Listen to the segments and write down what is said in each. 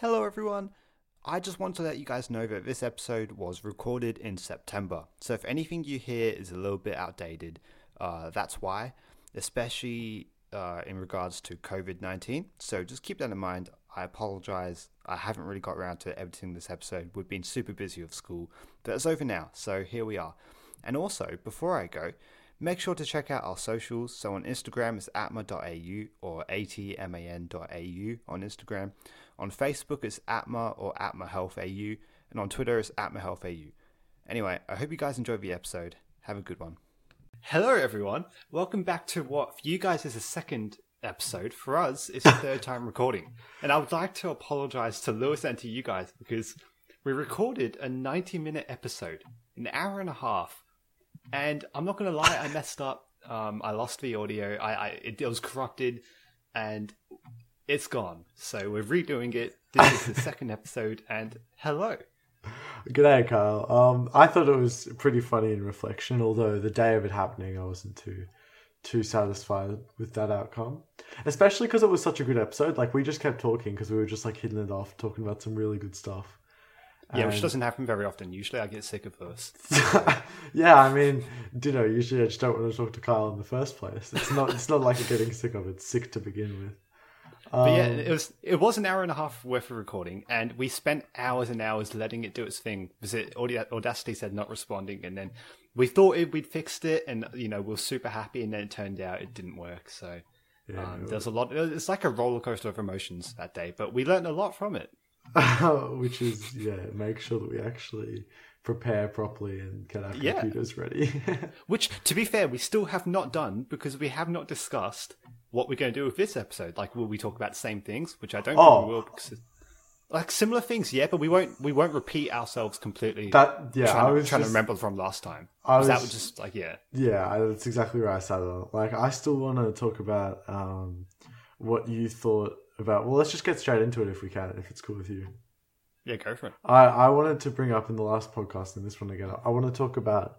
Hello, everyone. I just want to let you guys know that this episode was recorded in September. So if anything you hear is a little bit outdated, uh, that's why, especially uh, in regards to COVID 19. So just keep that in mind. I apologize. I haven't really got around to editing this episode. We've been super busy with school, but it's over now. So here we are. And also, before I go, Make sure to check out our socials. So on Instagram, it's atma.au or atman.au on Instagram. On Facebook, it's atma or atmahealthau. And on Twitter, it's atmahealthau. Anyway, I hope you guys enjoyed the episode. Have a good one. Hello, everyone. Welcome back to what for you guys is a second episode. For us, it's the third time recording. And I would like to apologize to Lewis and to you guys because we recorded a 90 minute episode, an hour and a half and I'm not gonna lie, I messed up. Um, I lost the audio. I, I it, it, was corrupted, and it's gone. So we're redoing it. This is the second episode, and hello. G'day, Kyle. Um, I thought it was pretty funny in reflection. Although the day of it happening, I wasn't too too satisfied with that outcome. Especially because it was such a good episode. Like we just kept talking because we were just like hitting it off, talking about some really good stuff. Yeah, which doesn't happen very often. Usually I get sick of those. yeah, I mean, you know, usually I just don't want to talk to Kyle in the first place. It's not it's not like getting sick of it. It's sick to begin with. Um, but yeah, um, it was it was an hour and a half worth of recording, and we spent hours and hours letting it do its thing. Was it Audacity said not responding, and then we thought it, we'd fixed it, and you know we are super happy, and then it turned out it didn't work. So yeah, um, there's a lot. It's like a roller coaster of emotions that day, but we learned a lot from it. which is yeah, make sure that we actually prepare properly and get our yeah. computers ready. which, to be fair, we still have not done because we have not discussed what we're going to do with this episode. Like, will we talk about the same things? Which I don't oh. think we will. Because, like similar things, yeah, but we won't. We won't repeat ourselves completely. That yeah, trying, I was trying just, to remember from last time. I was that was just like yeah, yeah. That's exactly where I started. Like, I still want to talk about um, what you thought about. Well, let's just get straight into it if we can, if it's cool with you. Yeah, go for it. I, I wanted to bring up in the last podcast and this one again. I want to talk about,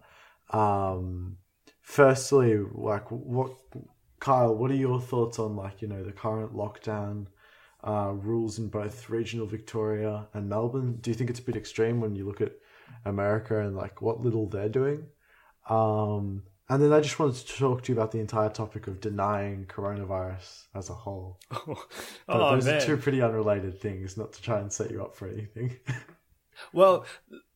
um, firstly, like what, Kyle, what are your thoughts on like you know the current lockdown uh, rules in both regional Victoria and Melbourne? Do you think it's a bit extreme when you look at America and like what little they're doing? Um, and then I just wanted to talk to you about the entire topic of denying coronavirus as a whole. Oh, oh those man. are two pretty unrelated things, not to try and set you up for anything. well,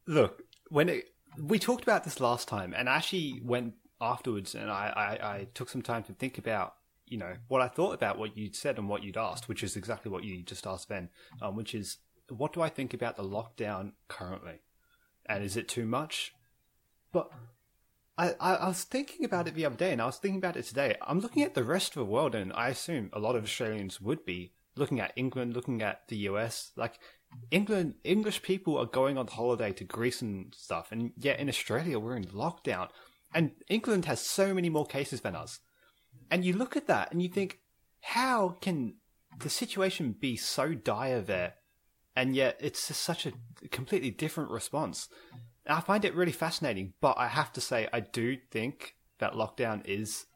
look, when it, we talked about this last time, and I actually went afterwards and I, I, I took some time to think about you know what I thought about what you'd said and what you'd asked, which is exactly what you just asked Ben, um, which is what do I think about the lockdown currently, and is it too much? But I, I, was thinking about it the other day, and I was thinking about it today. I'm looking at the rest of the world, and I assume a lot of Australians would be looking at England, looking at the US. Like England, English people are going on holiday to Greece and stuff, and yet in Australia we're in lockdown, and England has so many more cases than us. And you look at that, and you think, how can the situation be so dire there, and yet it's just such a completely different response? I find it really fascinating, but I have to say, I do think that lockdown is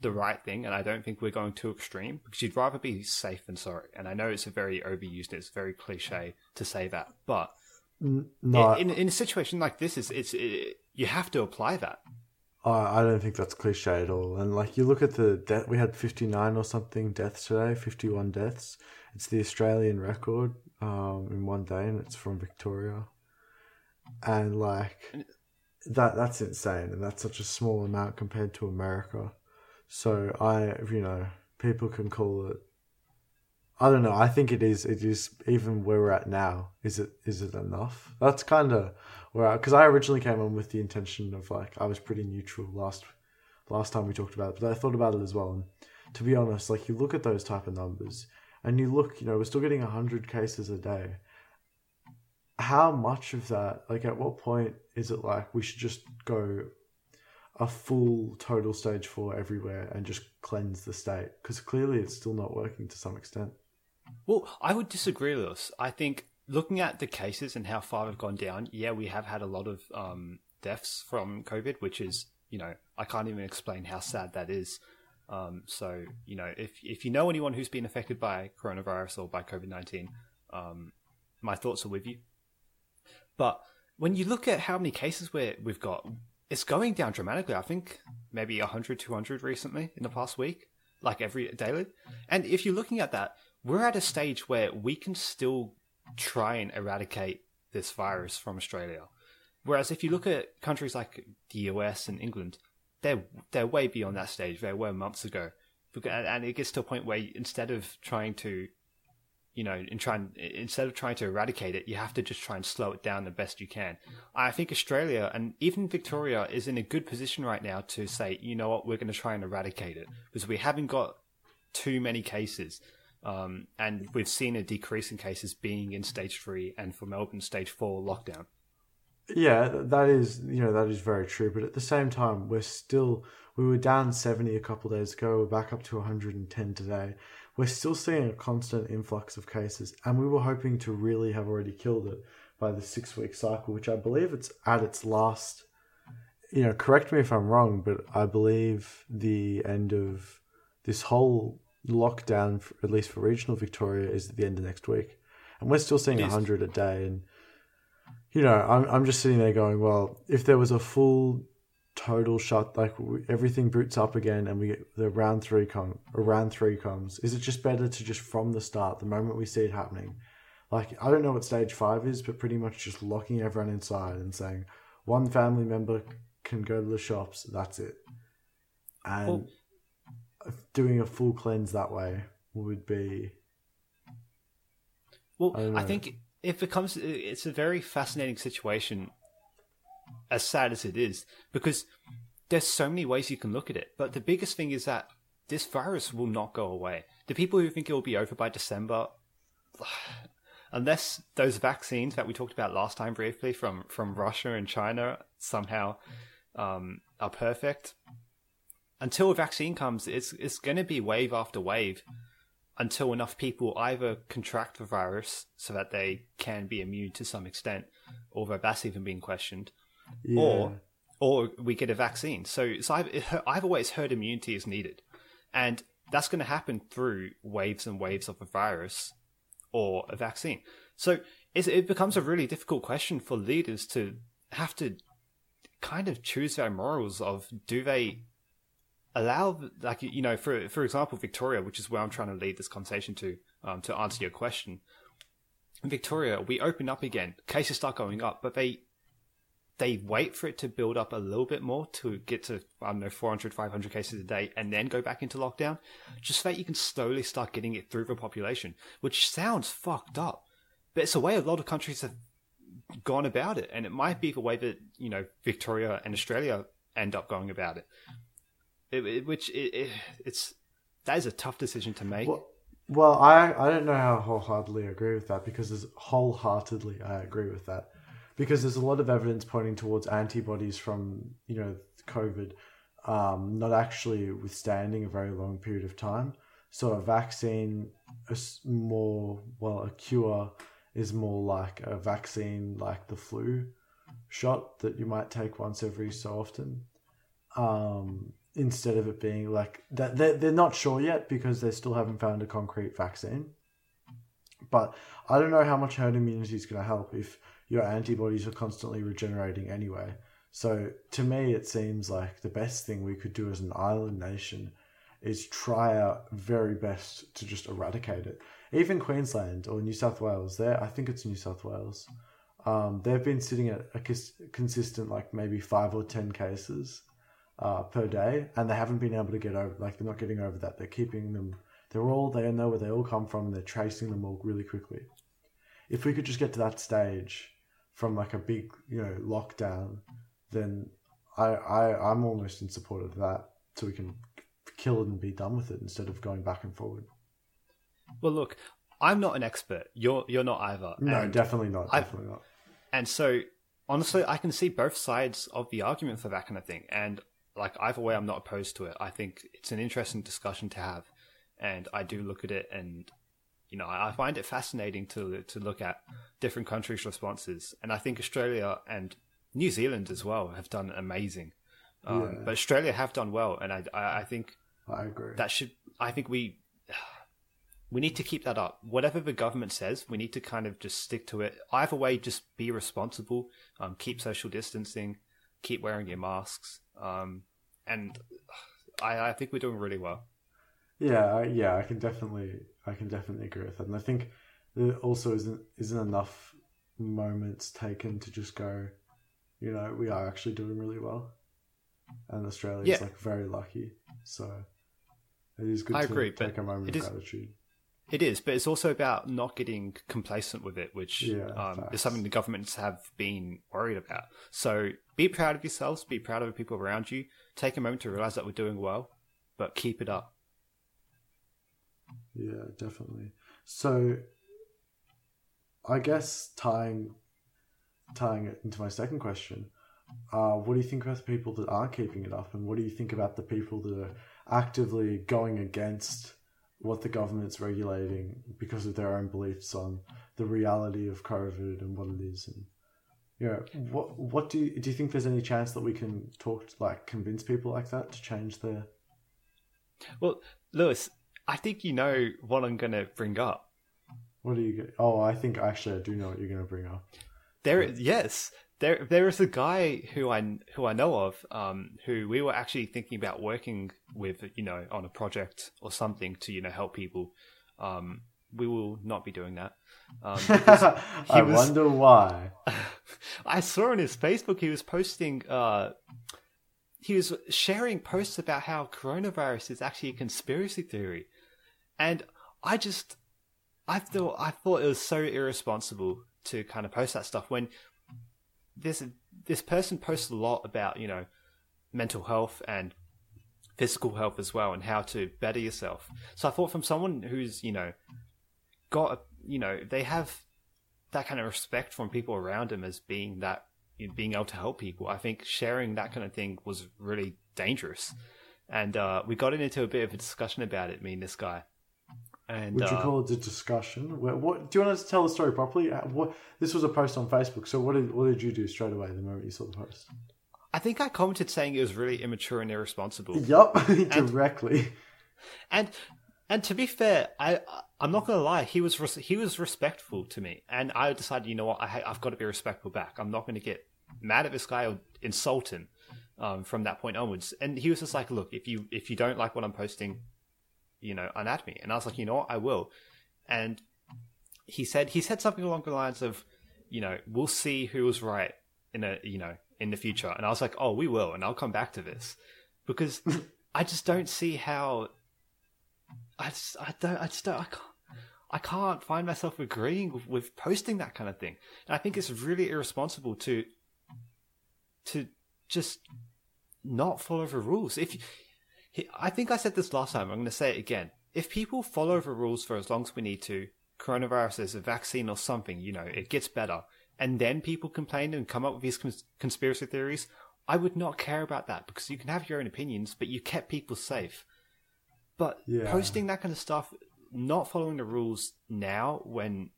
the right thing, and I don't think we're going too extreme because you'd rather be safe than sorry. And I know it's a very overused, it's very cliche to say that, but no, in, in a situation like this, it's, it's it, you have to apply that. I don't think that's cliche at all. And like you look at the death, we had fifty nine or something deaths today, fifty one deaths. It's the Australian record um, in one day, and it's from Victoria and like that that's insane and that's such a small amount compared to america. So i you know people can call it i don't know i think it is it is even where we're at now is it is it enough? That's kind of where because I, I originally came on with the intention of like i was pretty neutral last last time we talked about it but i thought about it as well. And to be honest like you look at those type of numbers and you look you know we're still getting 100 cases a day how much of that, like at what point is it like we should just go a full total stage four everywhere and just cleanse the state? Because clearly it's still not working to some extent. Well, I would disagree with this. I think looking at the cases and how far they've gone down, yeah, we have had a lot of um, deaths from COVID, which is, you know, I can't even explain how sad that is. Um, so, you know, if if you know anyone who's been affected by coronavirus or by COVID nineteen, um, my thoughts are with you. But when you look at how many cases we we've got, it's going down dramatically. I think maybe 100, 200 recently in the past week, like every daily. And if you're looking at that, we're at a stage where we can still try and eradicate this virus from Australia. Whereas if you look at countries like the US and England, they're they're way beyond that stage. They were months ago, and it gets to a point where instead of trying to, you know, in trying instead of trying to eradicate it, you have to just try and slow it down the best you can. I think Australia and even Victoria is in a good position right now to say, you know what, we're going to try and eradicate it because we haven't got too many cases. Um, and we've seen a decrease in cases being in stage three and for Melbourne, stage four lockdown. Yeah, that is you know that is very true. But at the same time, we're still we were down seventy a couple days ago. We're back up to one hundred and ten today. We're still seeing a constant influx of cases, and we were hoping to really have already killed it by the six week cycle, which I believe it's at its last. You know, correct me if I'm wrong, but I believe the end of this whole lockdown, for, at least for regional Victoria, is at the end of next week, and we're still seeing hundred a day and you know, I'm I'm just sitting there going, well, if there was a full total shut, like everything boots up again, and we get the round three come, round three comes, is it just better to just from the start, the moment we see it happening, like I don't know what stage five is, but pretty much just locking everyone inside and saying one family member can go to the shops, that's it, and well, doing a full cleanse that way would be. Well, I, I think it becomes it's a very fascinating situation as sad as it is because there's so many ways you can look at it. But the biggest thing is that this virus will not go away. The people who think it will be over by december unless those vaccines that we talked about last time briefly from from russia and china somehow um, are perfect. Until a vaccine comes it's it's going to be wave after wave until enough people either contract the virus so that they can be immune to some extent, although that's even being questioned, yeah. or or we get a vaccine. So, so I've, either way, it's herd immunity is needed, and that's going to happen through waves and waves of a virus or a vaccine. So it becomes a really difficult question for leaders to have to kind of choose their morals of do they allow like you know for for example Victoria which is where I'm trying to lead this conversation to um, to answer your question in Victoria we open up again cases start going up but they they wait for it to build up a little bit more to get to I don't know 400 500 cases a day and then go back into lockdown just so that you can slowly start getting it through the population which sounds fucked up but it's a way a lot of countries have gone about it. And it might be the way that you know Victoria and Australia end up going about it. It, it, which it, it's that is a tough decision to make. Well, well, I I don't know how wholeheartedly I agree with that because there's wholeheartedly I agree with that because there's a lot of evidence pointing towards antibodies from you know COVID um, not actually withstanding a very long period of time. So a vaccine is more well a cure is more like a vaccine like the flu shot that you might take once every so often. Um, instead of it being like that they're, they're not sure yet because they still haven't found a concrete vaccine but i don't know how much herd immunity is going to help if your antibodies are constantly regenerating anyway so to me it seems like the best thing we could do as an island nation is try our very best to just eradicate it even queensland or new south wales there i think it's new south wales um, they've been sitting at a consistent like maybe five or ten cases uh, per day, and they haven't been able to get over. Like they're not getting over that. They're keeping them. They're all. They know where they all come from. And they're tracing them all really quickly. If we could just get to that stage from like a big, you know, lockdown, then I, I I'm almost in support of that. So we can kill it and be done with it instead of going back and forward. Well, look, I'm not an expert. You're you're not either. No, definitely not. Definitely I've, not. And so honestly, I can see both sides of the argument for that kind of thing. And like either way, I'm not opposed to it. I think it's an interesting discussion to have, and I do look at it, and you know, I find it fascinating to to look at different countries' responses, and I think Australia and New Zealand as well have done amazing. Um, yeah. But Australia have done well, and I, I, I think I agree that should. I think we we need to keep that up. Whatever the government says, we need to kind of just stick to it. Either way, just be responsible, um, keep social distancing, keep wearing your masks, um, and I, I think we're doing really well. Yeah, yeah, I can definitely, I can definitely agree with that, and I think there also isn't isn't enough moments taken to just go, you know, we are actually doing really well, and Australia is Yeah. like very lucky. So it is good I to agree, take a moment of is- gratitude. It is, but it's also about not getting complacent with it, which Yeah, um, is something the governments have been worried about. So be proud of yourselves, be proud of the people around you. Take a moment to realize that we're doing well, but keep it up. Yeah, definitely. So, I guess tying tying it into my second question, uh, what do you think about the people that are keeping it up, and what do you think about the people that are actively going against what the government's regulating because of their own beliefs on the reality of COVID and what it is, and yeah, what what do you, do you think there's any chance that we can talk to, like convince people like that to change their Well, Lewis, I think you know what I'm going to bring up. what do you? Oh, I think actually I do know what you're going to bring up. There, yes, there, there is a guy who I who I know of, um, who we were actually thinking about working with, you know, on a project or something to, you know, help people. Um, we will not be doing that. Um, I was- wonder why. I saw on his Facebook he was posting, uh, he was sharing posts about how coronavirus is actually a conspiracy theory, and I just, I thought, I thought it was so irresponsible to kind of post that stuff when this this person posts a lot about you know mental health and physical health as well and how to better yourself. So I thought from someone who's you know got a, you know they have that kind of respect from people around him as being that you know, being able to help people. I think sharing that kind of thing was really dangerous, and uh, we got into a bit of a discussion about it. Me and this guy, and Would you uh, call it a discussion? Where, what do you want us to tell the story properly? Uh, What this was a post on Facebook. So what did what did you do straight away the moment you saw the post? I think I commented saying it was really immature and irresponsible. Yup, directly. And and to be fair, I I'm not gonna lie. He was res- he was respectful to me, and I decided, you know what, I ha- I've got to be respectful back. I'm not going to get mad at this guy or insult him um, from that point onwards. And he was just like, look, if you if you don't like what I'm posting, you know, me. And I was like, you know what, I will. And he said he said something along the lines of, you know, we'll see who was right in a you know in the future. And I was like, oh, we will, and I'll come back to this because I just don't see how I just, I don't, I just don't, I can't, I can't find myself agreeing with, with posting that kind of thing. And I think it's really irresponsible to, to just not follow the rules. If he- I think I said this last time, I'm going to say it again. If people follow the rules for as long as we need to, coronavirus is a vaccine or something, you know, it gets better, and then people complain and come up with these cons- conspiracy theories, I would not care about that because you can have your own opinions, but you kept people safe. But Yeah. posting that kind of stuff, not following the rules now when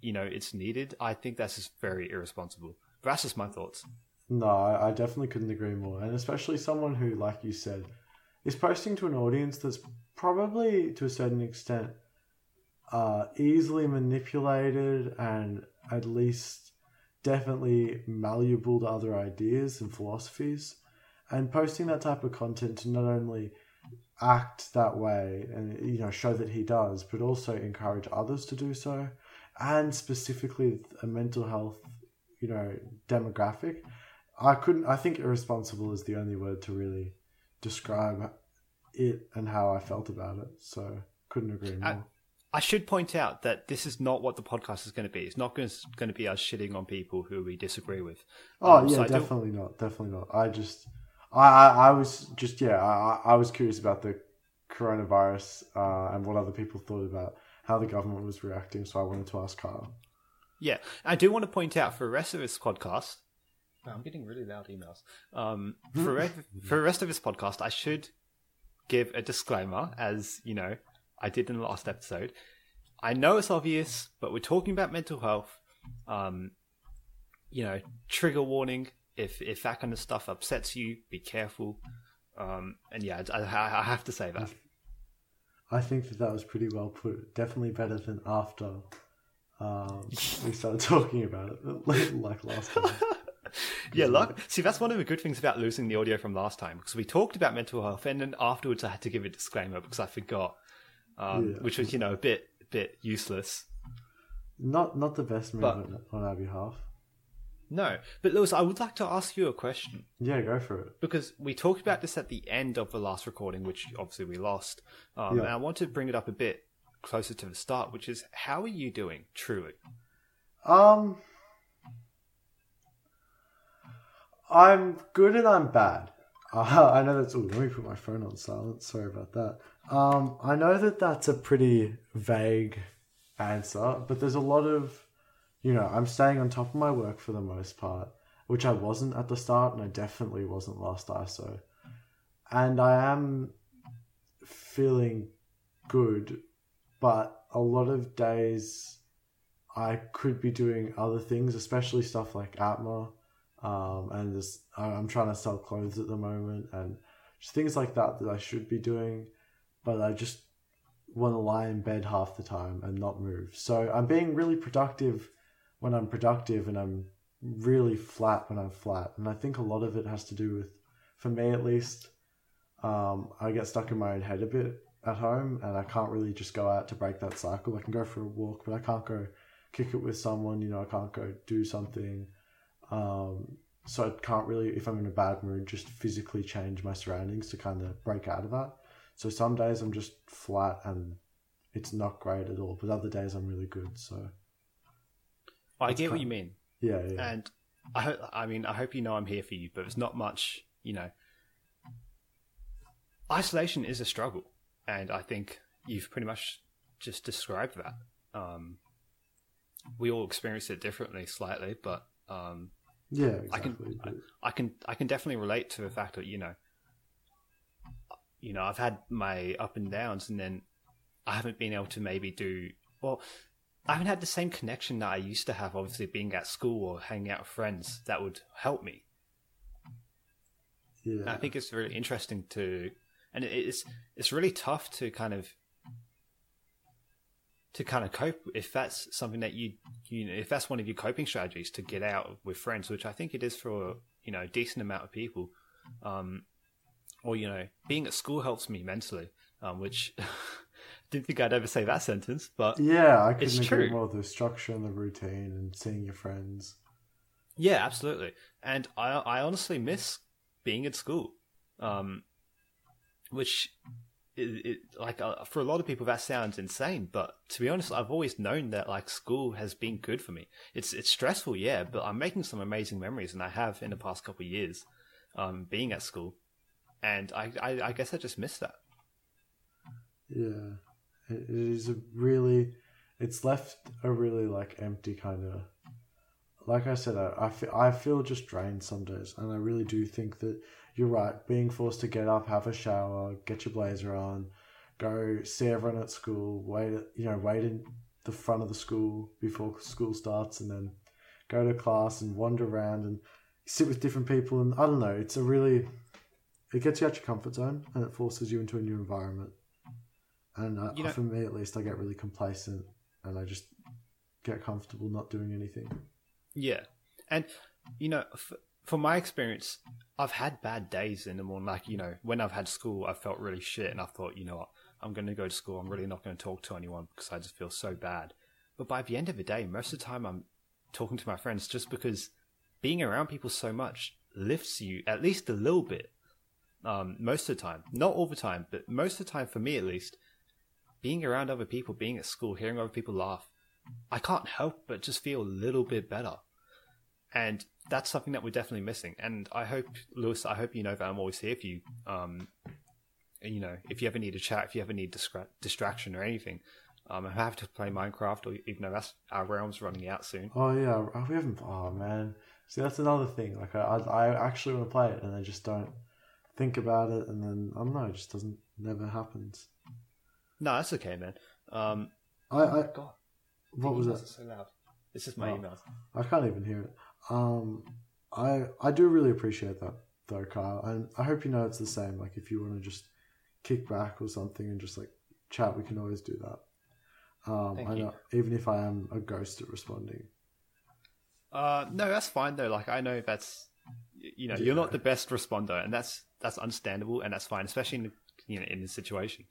you know it's needed, I think that's just very irresponsible. But that's just my thoughts. No, I, I definitely couldn't agree more. And especially someone who, like you said, is posting to an audience that's probably to a certain extent uh, easily manipulated and at least definitely malleable to other ideas and philosophies. And posting that type of content to not only act that way and you know show that he does, but also encourage others to do so, and specifically a mental health you know demographic. I couldn't. I think irresponsible is the only word to really describe it and how I felt about it. So couldn't agree more. I- I should point out that this is not what the podcast is going to be. It's not going to, going to be us shitting on people who we disagree with. oh Um, so yeah, don't- definitely not. Definitely not. I just, I, I, I was just yeah, I, I was curious about the coronavirus uh, and what other people thought about how the government was reacting. So I wanted to ask Kyle. Yeah, I do want to point out for the rest of this podcast. I'm getting really loud emails. Um, for re- for the rest of this podcast, I should give a disclaimer, as you know, I did in the last episode. I know it's obvious, but we're talking about mental health. Um, you know, trigger warning. If if that kind of stuff upsets you, be careful. Um, and yeah, I, I I have to say that. I think that that was pretty well put. Definitely better than after um, we started talking about it, like last time. yeah, like, see, that's one of the good things about losing the audio from last time because we talked about mental health, and then afterwards I had to give a disclaimer because I forgot, um, Yeah. which was you know a bit bit useless. Not not the best move But- on, on our behalf. No, but Lewis, I would like to ask you a question Yeah, go for it. because we talked about this at the end of the last recording, which obviously we lost, um, Yeah. and I want to bring it up a bit closer to the start, which is how are you doing, truly? Um, I'm good and I'm bad. Uh, I know that's. Oh, let me put my phone on silent. Sorry about that. Um, I know that that's a pretty vague answer, but there's a lot of, you know, I'm staying on top of my work for the most part, which I wasn't at the start, and I definitely wasn't last ISO. And I am feeling good, but a lot of days I could be doing other things, especially stuff like Atma. Um, and I'm trying to sell clothes at the moment and just things like that that I should be doing, but I just want to lie in bed half the time and not move. So I'm being really productive when I'm productive and I'm really flat when I'm flat. And I think a lot of it has to do with, for me at least, um, I get stuck in my own head a bit at home and I can't really just go out to break that cycle. I can go for a walk, but I can't go kick it with someone, you know, I can't go do something. Um, so I can't really, if I'm in a bad mood, just physically change my surroundings to kind of break out of that. So some days I'm just flat and it's not great at all, but other days I'm really good. So I get what kind- you mean. yeah, yeah, And I hope, I mean, I hope you know I'm here for you, but it's not much, you know. Isolation is a struggle, and I think you've pretty much just described that. Um, we all experience it differently, slightly, but um, yeah, I can, exactly. I, I can, I can definitely relate to the fact that you know, you know, I've had my up and downs, and then I haven't been able to maybe do well. I haven't had the same connection that I used to have, obviously being at school or hanging out with friends that would help me. yeah, And I think it's really interesting to, and it's it's really tough to kind of to kind of cope if that's something that you you know if that's one of your coping strategies to get out with friends, which I think it is for you know a decent amount of people, um, or you know being at school helps me mentally, um, which didn't think I'd ever say that sentence, but yeah, I it's agree true. more. The structure and the routine and seeing your friends. Yeah, absolutely. And I I honestly miss being at school, um, which it, it like uh, for a lot of people that sounds insane. But to be honest, I've always known that like school has been good for me. It's it's stressful, yeah, but I'm making some amazing memories, and I have in the past couple of years, um, being at school, and I I, I guess I just miss that. Yeah, it is a really, it's left a really like empty kind of. Like I said, I, I, feel, I feel just drained some days, and I really do think that you're right. Being forced to get up, have a shower, get your blazer on, go see everyone at school, wait, you know, wait in the front of the school before school starts, and then go to class and wander around and sit with different people, and I don't know. It's a really, it gets you out of your comfort zone, and it forces you into a new environment. And You know- for me, at least, I get really complacent and I just get comfortable not doing anything. Yeah, and you know, f- from my experience, I've had bad days in the morning. Like you know, when I've had school, I felt really shit, and I thought, you know what, I'm going to go to school. I'm really not going to talk to anyone because I just feel so bad. But by the end of the day, most of the time, I'm talking to my friends just because being around people so much lifts you at least a little bit. Um, most of the time, not all the time, but most of the time, for me at least, being around other people, being at school, hearing other people laugh, I can't help but just feel a little bit better. And that's something that we're definitely missing. And I hope, Lewis, I hope you know that I'm always here for you. Um, you know, if you ever need a chat, if you ever need distra- distraction or anything, um, I'm happy to play Minecraft, or even though that's our realm's running out soon. Oh yeah, oh, we haven't. Oh man, see that's another thing. Like I, I, I actually want to play it, and I just don't think about it, and then I don't know, it just doesn't never happens. No, that's okay, man. Um, I, I God, what was the it? emails are so loud. It's just my Oh. emails. I can't even hear it. Um, I I do really appreciate that though, Kyle, and I hope you know it's the same. Like if you want to just kick back or something and just like chat, we can always do that. Um, Thank I you. even if I am a ghost at responding. Uh, no, that's fine though. Like I know that's you know you're not the best responder, and that's that's understandable and that's fine, especially in the, you know in this situation.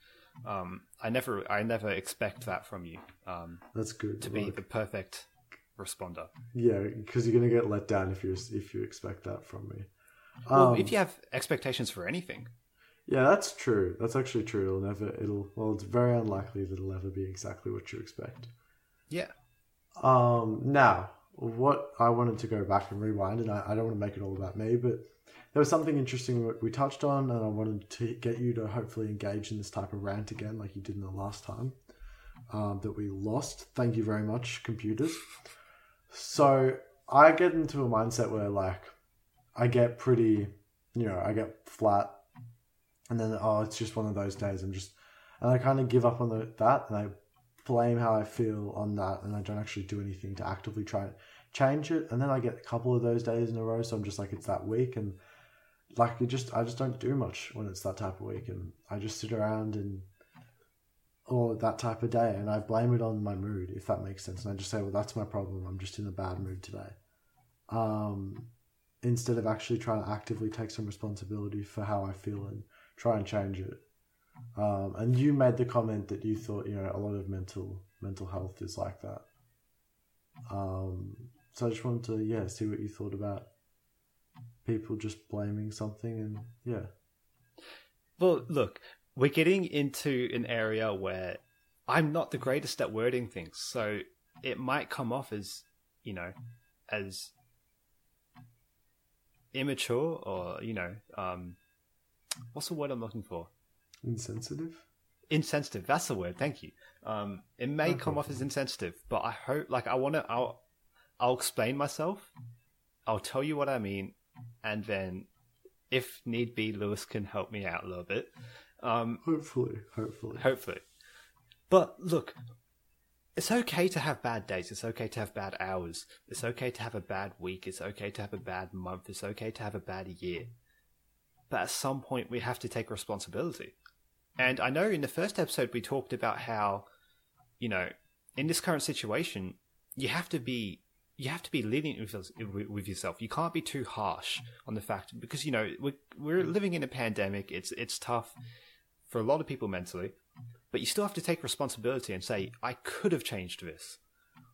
Um, I never I never expect that from you. Um, That's good. to be like- the perfect responder. yeah, because you're gonna get let down if you if you expect that from me. Well, Um, if you have expectations for anything, Yeah, that's true. That's actually true. It'll never. It'll. Well, it's very unlikely that it'll ever be exactly what you expect. yeah, Um. Now, what I wanted to go back and rewind, and I, I don't want to make it all about me, but there was something interesting we- we touched on, and I wanted to get you to hopefully engage in this type of rant again, like you did in the last time um, that we lost. Thank you very much, computers. So I get into a mindset where, like, I get pretty, you know, I get flat, and then oh, it's just one of those days. I'm just, and I kind of give up on the, that, and I blame how I feel on that, and I don't actually do anything to actively try and change it. And then I get a couple of those days in a row, so I'm just like, it's that week, and like it just, I just don't do much when it's that type of week, and I just sit around and or that type of day, and I blame it on my mood, if that makes sense. And I just say, well, that's my problem. I'm just in a bad mood today. Um, instead of actually trying to actively take some responsibility for how I feel and try and change it. Um, and you made the comment that you thought, you know, a lot of mental mental health is like that. Um, so I just wanted to, yeah, see what you thought about people just blaming something, and yeah, Well, look, we're getting into an area where I'm not the greatest at wording things, so it might come off as, you know, as immature or, you know, um, what's the word I'm looking for? insensitive. Insensitive. That's the word. Thank you. Um, it may come off as insensitive, but I hope, like, I want to, I'll, I'll explain myself. I'll tell you what I mean, and then, if need be, Lewis can help me out a little bit. Um, Hopefully, hopefully. Hopefully. But look, it's okay to have bad days. It's okay to have bad hours. It's okay to have a bad week. It's okay to have a bad month. It's okay to have a bad year. But at some point, we have to take responsibility. And I know in the first episode, we talked about how, you know, in this current situation, you have to be. You have to be lenient with, with yourself. You can't be too harsh on the fact because you know we're, we're living in a pandemic. It's it's tough for a lot of people mentally, but you still have to take responsibility and say, I could have changed this.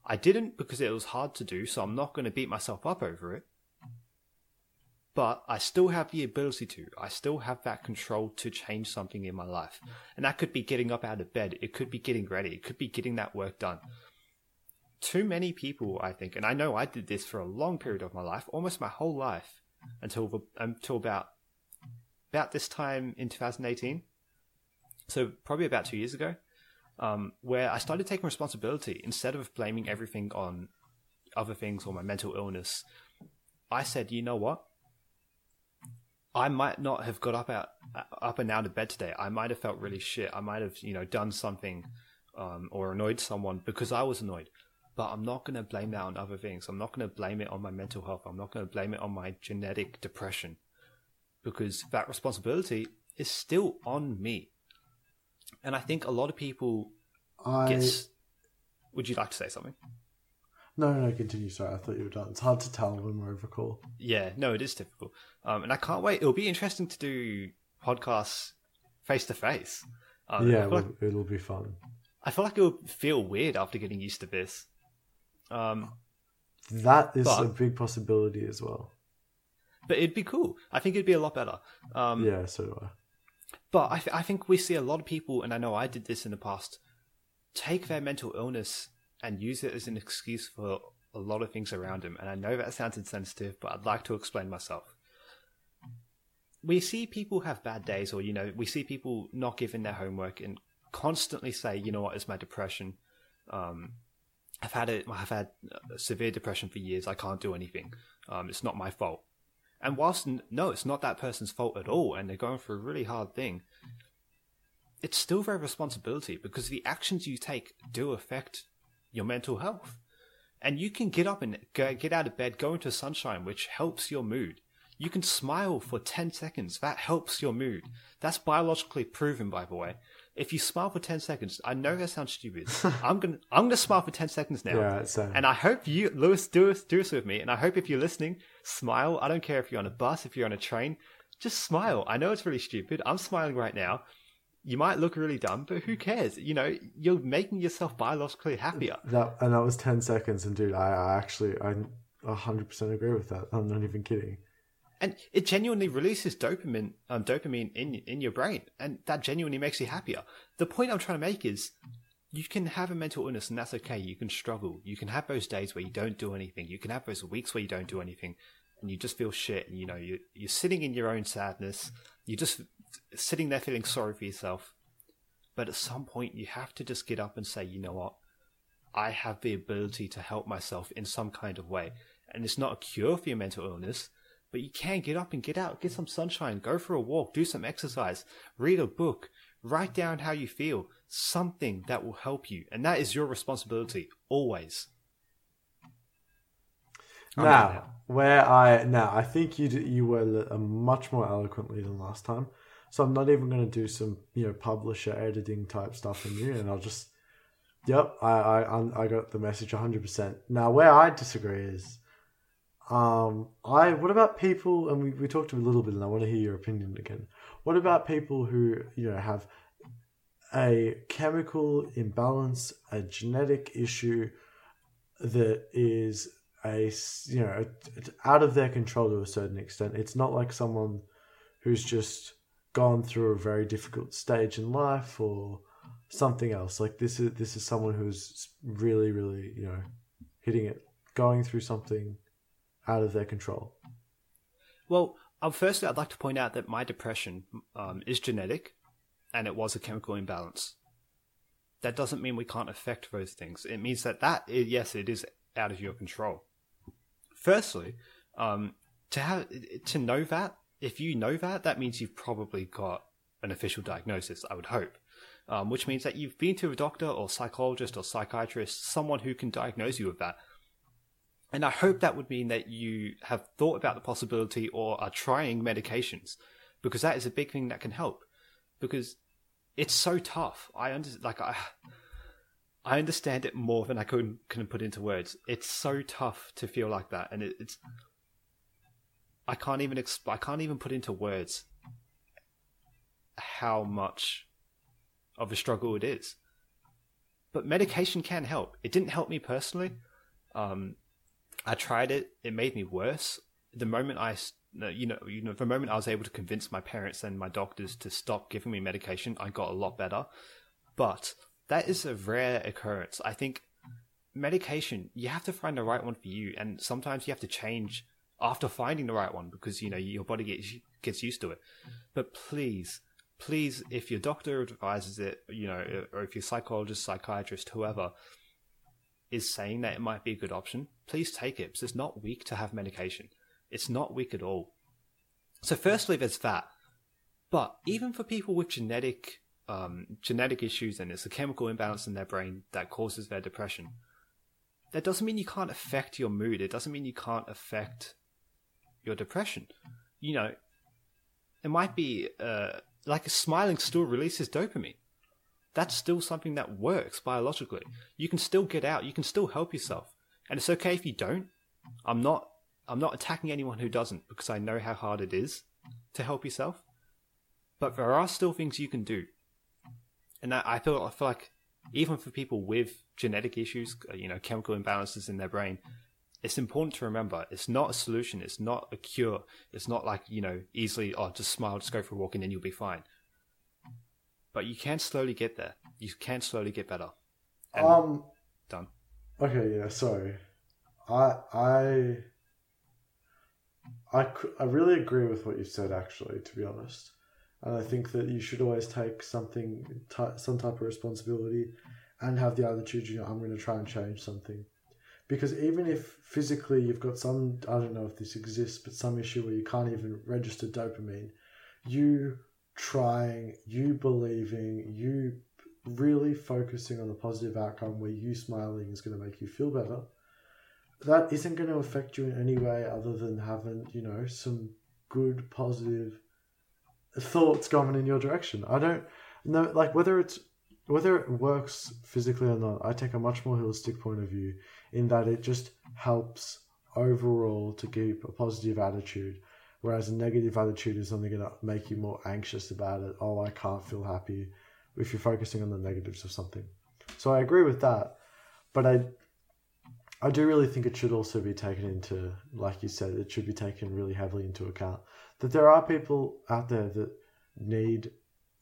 I didn't because it was hard to do, so I'm not going to beat myself up over it. But I still have the ability to. I still have that control to change something in my life. And that could be getting up out of bed. It could be getting ready. It could be getting that work done. Too many people, I think, and I know I did this for a long period of my life, almost my whole life, until until about about this time in 2018 so probably about two years ago, um, where I started taking responsibility instead of blaming everything on other things or my mental illness. I said, you know what? I might not have got up out up and out of bed today. I might have felt really shit. I might have you know done something um, or annoyed someone because I was annoyed. But I'm not going to blame that on other things. I'm not going to blame it on my mental health. I'm not going to blame it on my genetic depression because that responsibility is still on me. And I think a lot of people I get. Would you like to say something? no, no, no. Continue. Sorry, I thought you were done. It's hard to tell when we're over call. Yeah, no, it is difficult. Um, and I can't wait. It'll be interesting to do podcasts face to face. Yeah, I feel, like, it'll be fun. I feel like it would feel weird after getting used to this. Um, That is But- a big possibility as well. but it'd be cool. I think it'd be a lot better. Um, yeah, so do I. But I, th- I think we see a lot of people, and I know I did this in the past, take their mental illness and use it as an excuse for a lot of things around them. And I know that sounds insensitive, but I'd like to explain myself. We see people have bad days, or, you know, we see people not giving their homework and constantly say, you know what, it's my depression. Um, I've had it. I've had severe depression for years. I can't do anything. Um, it's not my fault. And whilst no, it's not that person's fault at all, and they're going through a really hard thing, it's still their responsibility because the actions you take do affect your mental health. And you can get up and get out of bed, go into sunshine, which helps your mood. You can smile for 10 seconds. That helps your mood. That's biologically proven, by the way. If you smile for ten seconds, I know that sounds stupid. I'm gonna I'm gonna smile for ten seconds now. Yeah. And I hope you, Lewis, do this, do this with me. And I hope if you're listening, smile. I don't care if you're on a bus, if you're on a train, just smile. I know it's really stupid. I'm smiling right now. You might look really dumb, but who cares? You know, you're making yourself biologically happier. That and that was ten seconds, and dude, I, I actually I hundred percent agree with that. I'm not even kidding. And it genuinely releases dopamine, um, dopamine in in your brain, and that genuinely makes you happier. The point I'm trying to make is, you can have a mental illness, and that's okay. You can struggle. You can have those days where you don't do anything. You can have those weeks where you don't do anything, and you just feel shit. And you know, you you're sitting in your own sadness. You're just sitting there feeling sorry for yourself. But at some point, you have to just get up and say, you know what, I have the ability to help myself in some kind of way. And it's not a cure for your mental illness but you can get up and get out, get some sunshine, go for a walk, do some exercise, read a book, write down how you feel, something that will help you. And that is your responsibility, always. Now, where I now I think you you were uh, much more eloquently than last time, so I'm not even going to do some you know publisher editing type stuff in you, and I'll just, yep, I I I got the message 100. percent Now, where I disagree is, um, I what about people? And we, we talked a little bit, and I want to hear your opinion again. What about people who you know have a chemical imbalance, a genetic issue that is a you know it's out of their control to a certain extent. It's not like someone who's just gone through a very difficult stage in life or something else. Like this is this is someone who's really really you know hitting it, going through something out of their control? Well, um, firstly, I'd like to point out that my depression um, is genetic and it was a chemical imbalance. That doesn't mean we can't affect those things. It means that that, yes, it is out of your control. Firstly, um, to have to know that, if you know that, that means you've probably got an official diagnosis. I would hope, um, which means that you've been to a doctor or psychologist or psychiatrist, someone who can diagnose you with that. And I hope that would mean that you have thought about the possibility or are trying medications because that is a big thing that can help because it's so tough. I under, like I I understand it more than I could can put into words. It's so tough to feel like that and it, it's I can't even exp- I can't even put into words how much of a struggle it is. But medication can help. It didn't help me personally. Um, I tried it. It made me worse. The moment I, you know, you know, the moment I was able to convince my parents and my doctors to stop giving me medication, I got a lot better. But that is a rare occurrence. I think medication, you have to find the right one for you, and sometimes you have to change after finding the right one because you know your body gets gets used to it. But please, please, if your doctor advises it, you know, or if your psychologist, psychiatrist, whoever, is saying that it might be a good option, please take it because it's not weak to have medication. It's not weak at all. So, firstly, there's that. But even for people with genetic um, genetic issues and it's a chemical imbalance in their brain that causes their depression, that doesn't mean you can't affect your mood. It doesn't mean you can't affect your depression. You know, it might be uh, like a smiling still releases dopamine that's still something that works biologically. You can still get out, you can still help yourself. And it's okay if you don't. I'm not I'm not attacking anyone who doesn't because I know how hard it is to help yourself. But there are still things you can do. And I feel I feel like even for people with genetic issues, uh, you know, chemical imbalances in their brain, it's important to remember it's not a solution, it's not a cure. It's not like, you know, easily, oh, just smile, just go for a walk and then you'll be fine but you can slowly get there. You can slowly get better. And um, done. Okay, yeah. Sorry, I I I I really agree with what you said. Actually, to be honest, and I think that you should always take something, some type of responsibility, and have the attitude. You know, I'm going to try and change something. Because even if physically you've got some, I don't know if this exists, but some issue where you can't even register dopamine, you trying, you believing, you really focusing on the positive outcome where you smiling is going to make you feel better, that isn't going to affect you in any way other than having, you know, some good positive thoughts going in your direction. I don't know, like whether it's whether it works physically or not, I take a much more holistic point of view in that it just helps overall to keep a positive attitude, whereas a negative attitude is only going to make you more anxious about it. Oh, I can't feel happy if you're focusing on the negatives of something. So I agree with that, but I I do really think it should also be taken into, like you said, it should be taken really heavily into account that there are people out there that need,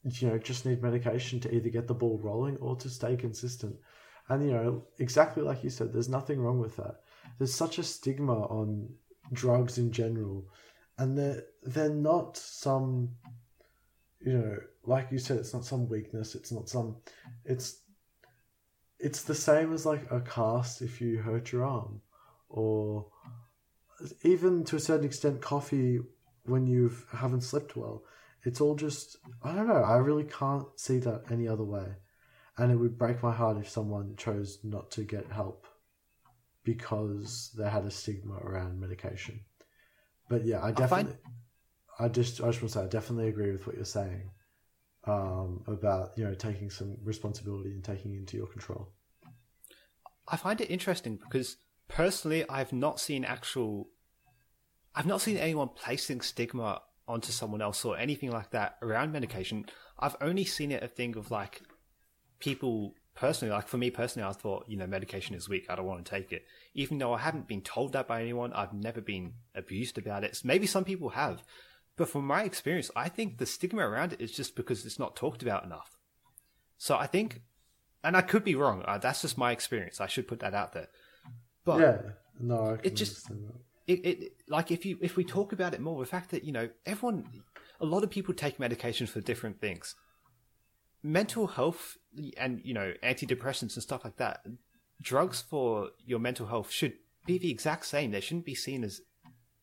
you know, just need medication to either get the ball rolling or to stay consistent. And, you know, exactly like you said, there's nothing wrong with that. There's such a stigma on drugs in general, and they're, they're not some, you know, like you said, it's not some weakness, it's not some, it's it's the same as like a cast if you hurt your arm, or even to a certain extent, coffee when you haven't slept well. It's all just I don't know. I really can't see that any other way, and it would break my heart if someone chose not to get help because they had a stigma around medication. But yeah, I definitely, I. I just, I just want to say, I definitely agree with what you're saying um, about you know taking some responsibility and taking into your control. I find it interesting because personally, I've not seen actual, I've not seen anyone placing stigma onto someone else or anything like that around medication. I've only seen it a thing of like people personally, like for me personally, I thought, you know, medication is weak. I don't want to take it. Even though I haven't been told that by anyone, I've never been abused about it. Maybe some people have. But from my experience, I think the stigma around it is just because it's not talked about enough. So I think, and I could be wrong. Uh, that's just my experience. I should put that out there. But yeah, no, it just it, it like if you if we talk about it more, the fact that you know everyone, a lot of people take medications for different things. Mental health and you know antidepressants and stuff like that. Drugs for your mental health should be the exact same. They shouldn't be seen as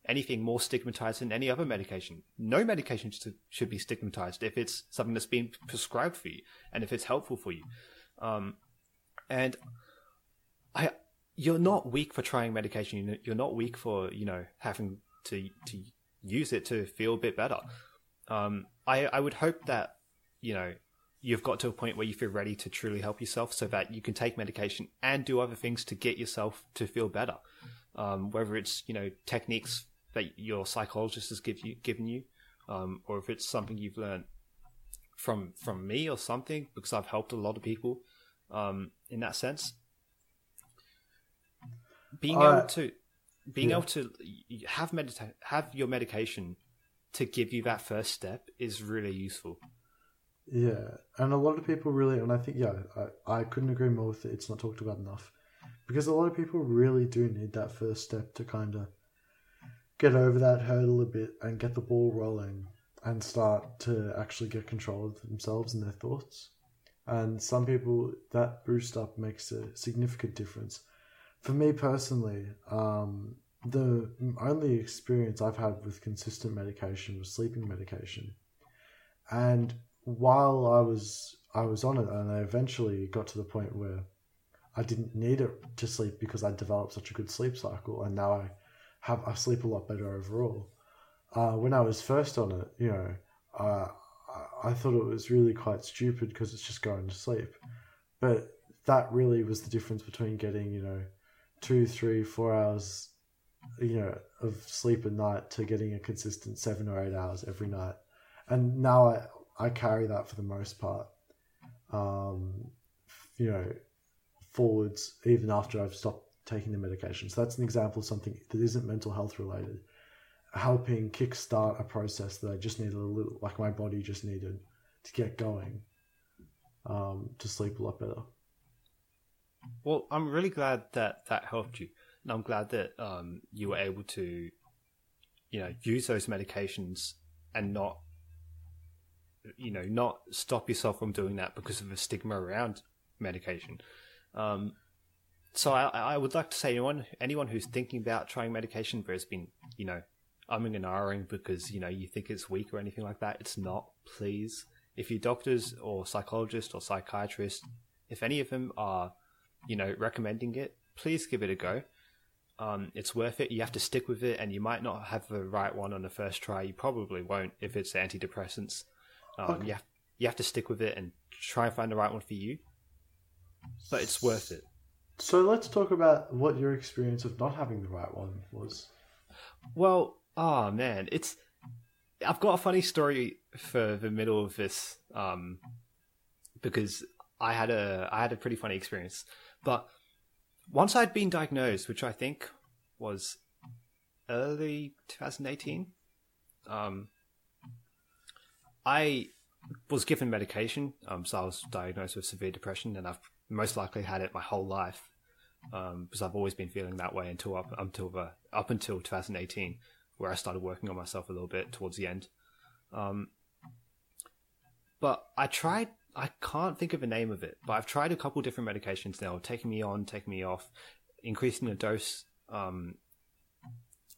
anything more stigmatized than any other medication. No medication should be stigmatized if it's something that's been prescribed for you and if it's helpful for you. Um, and I, you're not weak for trying medication. You're not weak for you know having to to use it to feel a bit better. Um, I I would hope that you know you've got to a point where you feel ready to truly help yourself, so that you can take medication and do other things to get yourself to feel better. Um, whether it's you know techniques that your psychologist has give you, given you, um, or if it's something you've learned from from me or something, because I've helped a lot of people um, in that sense. Being uh, able to being yeah. able to have medita- have your medication to give you that first step is really useful. Yeah, and a lot of people really, and I think yeah, I, I couldn't agree more with it. It's not talked about enough because a lot of people really do need that first step to kind of get over that hurdle a bit and get the ball rolling and start to actually get control of themselves and their thoughts. And some people, that boost up makes a significant difference. For me personally, um, the only experience I've had with consistent medication was sleeping medication. And while I was I was on it, and I eventually got to the point where I didn't need it to sleep because I developed such a good sleep cycle, and now I have I sleep a lot better overall. Uh, when I was first on it, you know, uh, I thought it was really quite stupid because it's just going to sleep, but that really was the difference between getting you know two, three, four hours, you know, of sleep a night to getting a consistent seven or eight hours every night, and now I I carry that for the most part. Um, you know, forwards even after I've stopped taking the medication. So that's an example of something that isn't mental health related, helping kickstart a process that I just needed a little, like my body just needed to get going, um, to sleep a lot better. Well, I'm really glad that that helped you, and I'm glad that um, you were able to, you know, use those medications and not, you know, not stop yourself from doing that because of a stigma around medication. Um, so I, I would like to say anyone anyone who's thinking about trying medication but has been you know umming and ahhing because you know you think it's weak or anything like that, it's not. Please, if your doctors or psychologist or psychiatrist, if any of them are you know recommending it, please give it a go. Um, it's worth it. You have to stick with it, and you might not have the right one on the first try. You probably won't if it's antidepressants. Um, okay. Yeah. you have to stick with it and try and find the right one for you. But it's worth it. So let's talk about what your experience of not having the right one was. Well, oh man, it's I've got a funny story for the middle of this um, because I had a I had a pretty funny experience. But once I'd been diagnosed, which I think was early 2018, um, I was given medication. Um, so I was diagnosed with severe depression, and I've most likely had it my whole life um, because I've always been feeling that way until up until up until 2018, where I started working on myself a little bit towards the end. Um, but I tried. I can't think of a name of it, but I've tried a couple different medications now, taking me on, taking me off, increasing the dose, um,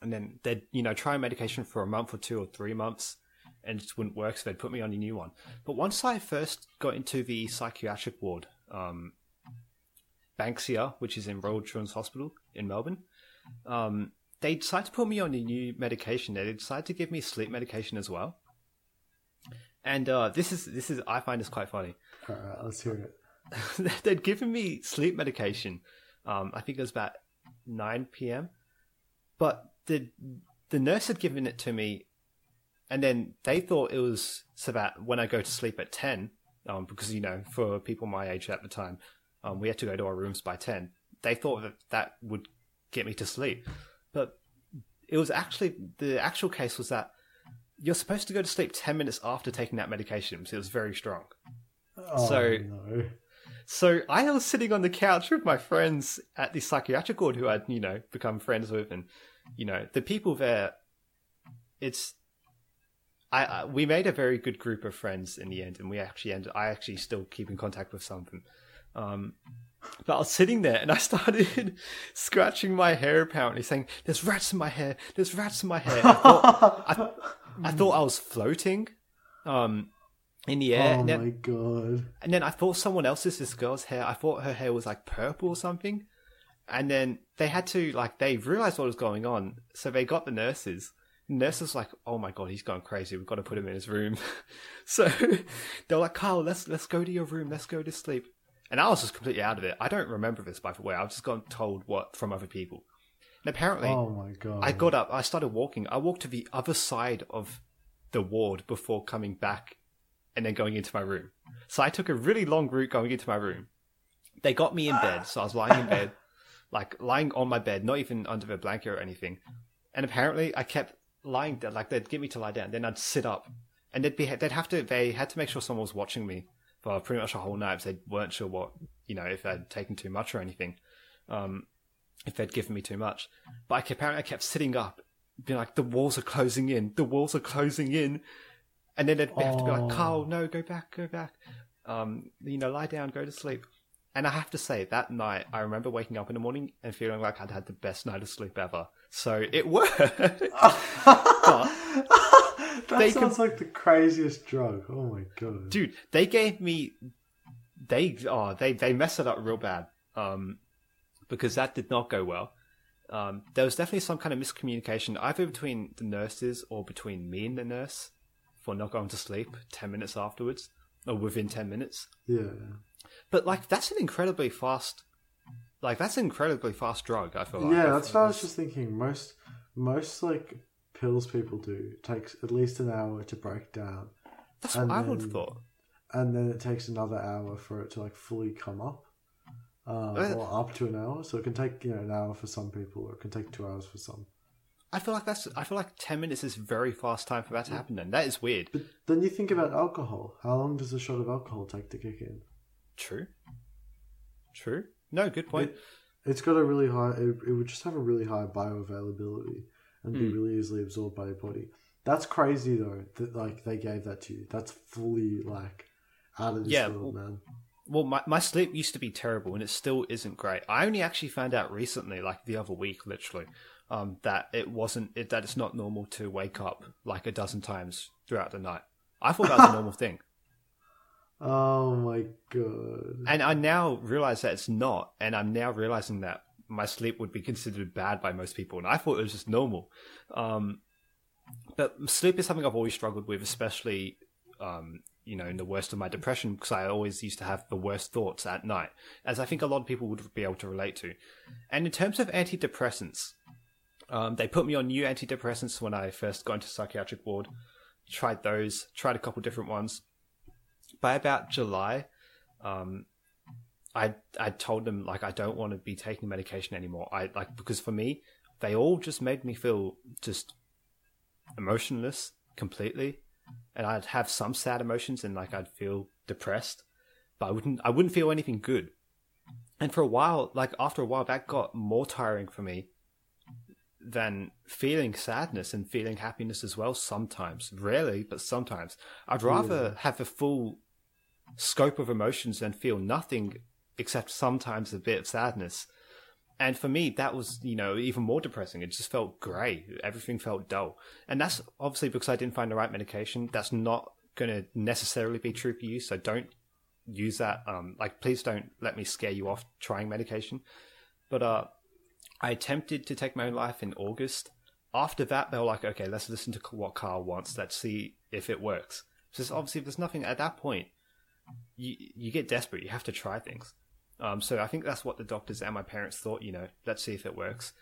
and then they'd you know try a medication for a month or two or three months, and it just wouldn't work, so they'd put me on a new one. But once I first got into the psychiatric ward, um, Banksia, which is in Royal Children's Hospital in Melbourne, um, they decided to put me on a new medication. They decided to give me sleep medication as well. And uh, this is this is I find this quite funny. All right, let's hear it. They'd given me sleep medication. Um, I think it was about nine p.m. But the the nurse had given it to me, and then they thought it was so that when I go to sleep at ten, um, because you know for people my age at the time, um, we had to go to our rooms by ten. They thought that that would get me to sleep, but it was actually the actual case was that you're supposed to go to sleep 10 minutes after taking that medication so it was very strong Oh, So- no. so i was sitting on the couch with my friends at the psychiatric ward who i'd you know become friends with and you know the people there it's I, I we made a very good group of friends in the end and we actually ended i actually still keep in contact with some of them um but I was sitting there and I started scratching my hair apparently saying, There's rats in my hair, there's rats in my hair. I thought I, I thought I was floating um in the air. oh and, then, my god. and then I thought someone else's this girl's hair. I thought her hair was like purple or something. And then they had to like they realized what was going on, so they got the nurses. The nurse like, "Oh my god, he's gone crazy. We've got to put him in his room." so they're like, "Kyle, let's let's go to your room. Let's go to sleep." And I was just completely out of it. I don't remember this, by the way. I've just gotten told what from other people. And apparently, Oh my god. I got up. I started walking. I walked to the other side of the ward before coming back and then going into my room. So I took a really long route going into my room. They got me in bed, so I was lying in bed, like lying on my bed, not even under a blanket or anything. And apparently, I kept lying there, like they'd get me to lie down, then I'd sit up, and they'd be they'd have to they had to make sure someone was watching me for pretty much a whole night. they weren't sure what you know if I'd taken too much or anything. Um, if they'd given me too much. But I kept, apparently I kept sitting up, being like, the walls are closing in, the walls are closing in. And then they'd have to be Oh. like, Kyle, no, go back, go back. Um, you know, lie down, go to sleep. And I have to say, that night, I remember waking up in the morning and feeling like I'd had the best night of sleep ever. So it worked. that sounds like the craziest drug. Oh my god. dude, they gave me, they, oh, they, they messed it up real bad. Um, because that did not go well. Um, there was definitely some kind of miscommunication either between the nurses or between me and the nurse for not going to sleep 10 minutes afterwards or within 10 minutes. Yeah. But like that's an incredibly fast like that's an incredibly fast drug, I feel like. yeah, that's what I was just thinking. Most most like pills people do takes at least an hour to break down. That's what I would have thought. and then it takes another hour for it to like fully come up, uh, Uh, or up to an hour. So it can take you know an hour for some people, or it can take two hours for some. I feel like that's I feel like 10 minutes is very fast time for that to happen then. That is weird. But then you think about alcohol. How long does a shot of alcohol take to kick in? True. True. No, good point. It, it's got a really high. It, it would just have a really high bioavailability and be Hmm. really easily absorbed by your body. That's crazy though. That like they gave that to you. That's fully like out of this Yeah, world, well- man. Well, my, my sleep used to be terrible, and it still isn't great. I only actually found out recently, like the other week, literally, um, that it wasn't it, that it's not normal to wake up like a dozen times throughout the night. I thought that was a normal thing, Oh my god. and I now realize that it's not, and I'm now realizing that my sleep would be considered bad by most people, and I thought it was just normal. Um, but sleep is something I've always struggled with, especially um, you know, in the worst of my depression because I always used to have the worst thoughts at night, as I think a lot of people would be able to relate to. And in terms of antidepressants, um, they put me on new antidepressants when I first got into psychiatric ward. Tried those, tried a couple different ones. By about July, um, I I told them like I don't want to be taking medication anymore. I like because for me, they all just made me feel just emotionless completely and I'd have some sad emotions and like I'd feel depressed, but I wouldn't I wouldn't feel anything good. And for a while, like after a while, that got more tiring for me than feeling sadness and feeling happiness as well. Sometimes, rarely, but sometimes, I'd rather yeah. have a full scope of emotions and feel nothing except sometimes a bit of sadness and for me, that was, you know, even more depressing. It just felt grey. Everything felt dull. And that's obviously because I didn't find the right medication. That's not going to necessarily be true for you. So don't use that. Um, like, please don't let me scare you off trying medication. But uh, I attempted to take my own life in August. After that, they were like, okay, let's listen to what Kyle wants. Let's see if it works. Because obviously, if there's nothing at that point. You you get desperate. You have to try things. Um, so I think that's what the doctors and my parents thought. You know, let's see if it works.